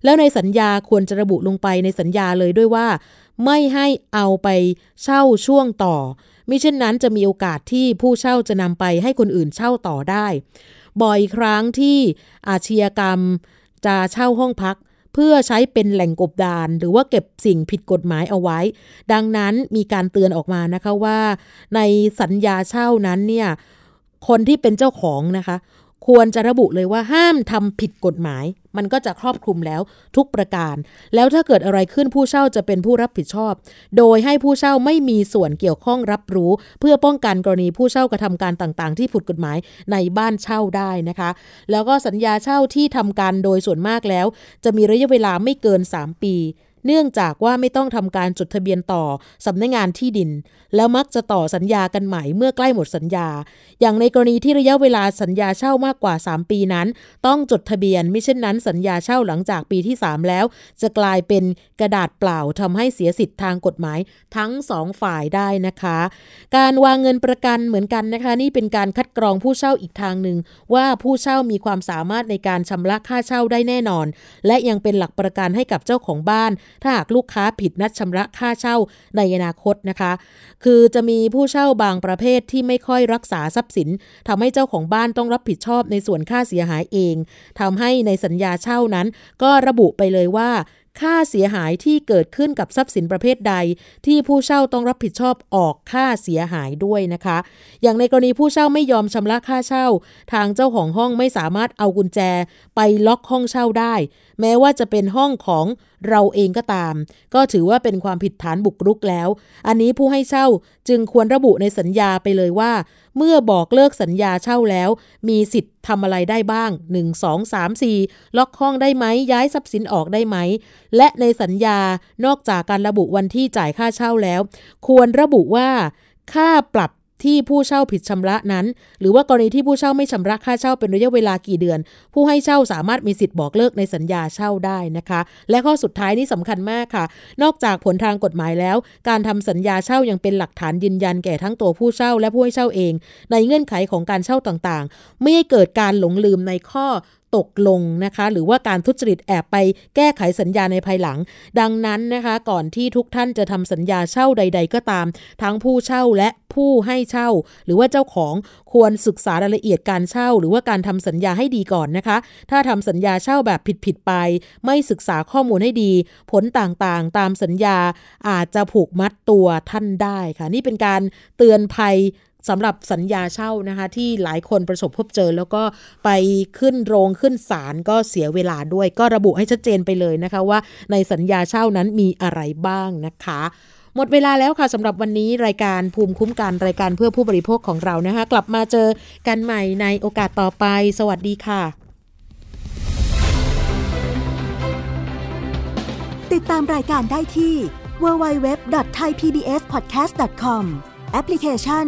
แล้วในสัญญาควรจะระบุลงไปในสัญญาเลยด้วยว่า ไม่ให้เอาไปเช่าช่วงต่อมิเช่นนั้นจะมีโอกาสที่ผู้เช่าจะนำไปให้คนอื่นเช่าต่อได้ บ่อยครั้งที่อาชญากรรมจะเช่าห้องพัก เพื่อใช้เป็นแหล่งกบดาน หรือว่าเก็บสิ่งผิดกฎหมายเอาไว้ ดังนั้นมีการเตือนออกมานะคะว่า ในสัญญาเช่านั้นเนี่ยคนที่เป็นเจ้าของนะคะ ควรจะระบุเลยว่าห้ามทำผิดกฎหมาย มันก็จะครอบคลุมแล้วทุกประการ แล้วถ้าเกิดอะไรขึ้นผู้เช่าจะเป็นผู้รับผิดชอบ โดยให้ผู้เช่าไม่มีส่วนเกี่ยวข้องรับรู้ เพื่อป้องกันกรณีผู้เช่ากระทำการต่างๆ ที่ผิดกฎหมายในบ้านเช่าได้นะคะ แล้วก็สัญญาเช่าที่ทำการโดยส่วนมากแล้ว จะมีระยะเวลาไม่เกิน 3 ปี เนื่องจากว่าไม่ต้องทำการจดทะเบียนต่อสำนักงงานที่ดิน แล้วมักจะต่อสัญญากันใหม่เมื่อใกล้หมดสัญญา อย่างในกรณีที่ระยะเวลาสัญญาเช่ามากกว่า 3 ปีนั้น ต้องจดทะเบียนไม่เช่นนั้น สัญญาเช่าหลังจากปีที่ 3 แล้ว จะกลายเป็นกระดาษเปล่าทำให้เสียสิทธิ์ทางกฎหมายทั้ง 2 ฝ่ายได้นะคะ การวางเงินประกันเหมือนกันนะคะ นี่เป็นการคัดกรองผู้เช่าอีกทางหนึ่งว่าผู้เช่ามีความสามารถในการชำระค่าเช่าได้แน่นอน และยังเป็นหลักประกันให้กับเจ้าของบ้านถ้าหากลูกค้าผิดนัดชำระค่าเช่าในอนาคตนะคะ คือจะมีผู้เช่าบางประเภทที่ไม่ค่อยรักษาทรัพย์สินทำให้เจ้าของบ้านต้องรับผิดชอบในส่วนค่าเสียหายเองทำให้ในสัญญาเช่านั้น ก็ระบุไปเลยว่าค่าเสียหายที่เกิดขึ้นกับทรัพย์สินประเภทใด ที่ผู้เช่าต้องรับผิดชอบออกค่าเสียหายด้วยนะคะ อย่างในกรณีผู้เช่าไม่ยอมชำระค่าเช่า ทางเจ้าของห้องไม่สามารถเอากุญแจไปล็อกห้องเช่าได้ แม้ว่าจะเป็นห้องของเราเองก็ตาม ก็ถือว่าเป็นความผิดฐานบุกรุกแล้ว อันนี้ผู้ให้เช่าจึงควรระบุในสัญญาไปเลยว่า เมื่อบอกเลิกสัญญาเช่าแล้ว มีสิทธิ์ทำอะไรได้บ้าง 1 2 3 4 ล็อกห้องได้ไหมย้ายทรัพย์สินออกได้ไหม และในสัญญานอกจากการระบุวันที่จ่ายค่าเช่าแล้ว ควรระบุว่า ค่าปรับ ที่ผู้เช่าผิดชำระนั้น หรือว่ากรณีที่ผู้เช่าไม่ชำระค่าเช่าเป็นระยะเวลากี่เดือน ผู้ให้เช่าสามารถมีสิทธิ์บอกเลิกในสัญญาเช่าได้นะคะ และข้อสุดท้ายนี้สำคัญมากค่ะ นอกจากผลทางกฎหมายแล้ว การทำสัญญาเช่ายังเป็นหลักฐานยืนยันแก่ทั้งตัวผู้เช่าและผู้ให้เช่าเอง ในเงื่อนไขของการเช่าต่างๆ ไม่ให้เกิดการหลงลืมในข้อ ตกลงนะคะ หรือว่าการทุจริตแอบไปแก้ไขสัญญาในภายหลัง ดังนั้นนะคะ ก่อนที่ทุกท่านจะทำสัญญาเช่าใด ๆ ก็ตาม ทั้งผู้เช่าและผู้ให้เช่า หรือว่าเจ้าของควรศึกษารายละเอียดการเช่า หรือว่าการทำสัญญาให้ดีก่อนนะคะ ถ้าทำสัญญาเช่าแบบผิดๆไป ไม่ศึกษาข้อมูลให้ดี ผลต่างๆ ตามสัญญาอาจจะผูกมัดตัวท่านได้ค่ะ นี่เป็นการเตือนภัย สำหรับสัญญาเช่านะคะที่หลายคนประสบพบเจอ แล้วก็ไปขึ้นโรงขึ้นศาลก็เสียเวลาด้วย ก็ระบุให้ชัดเจนไปเลยนะคะว่าในสัญญาเช่านั้นมีอะไรบ้างนะคะหมดเวลาแล้วค่ะสำหรับวันนี้รายการภูมิคุ้มกันรายการเพื่อผู้บริโภคของเรานะคะ กลับมาเจอกันใหม่ในโอกาสต่อไป สวัสดีค่ะ ติดตามรายการได้ที่ www.thaipbspodcast.com แอปพลิเคชัน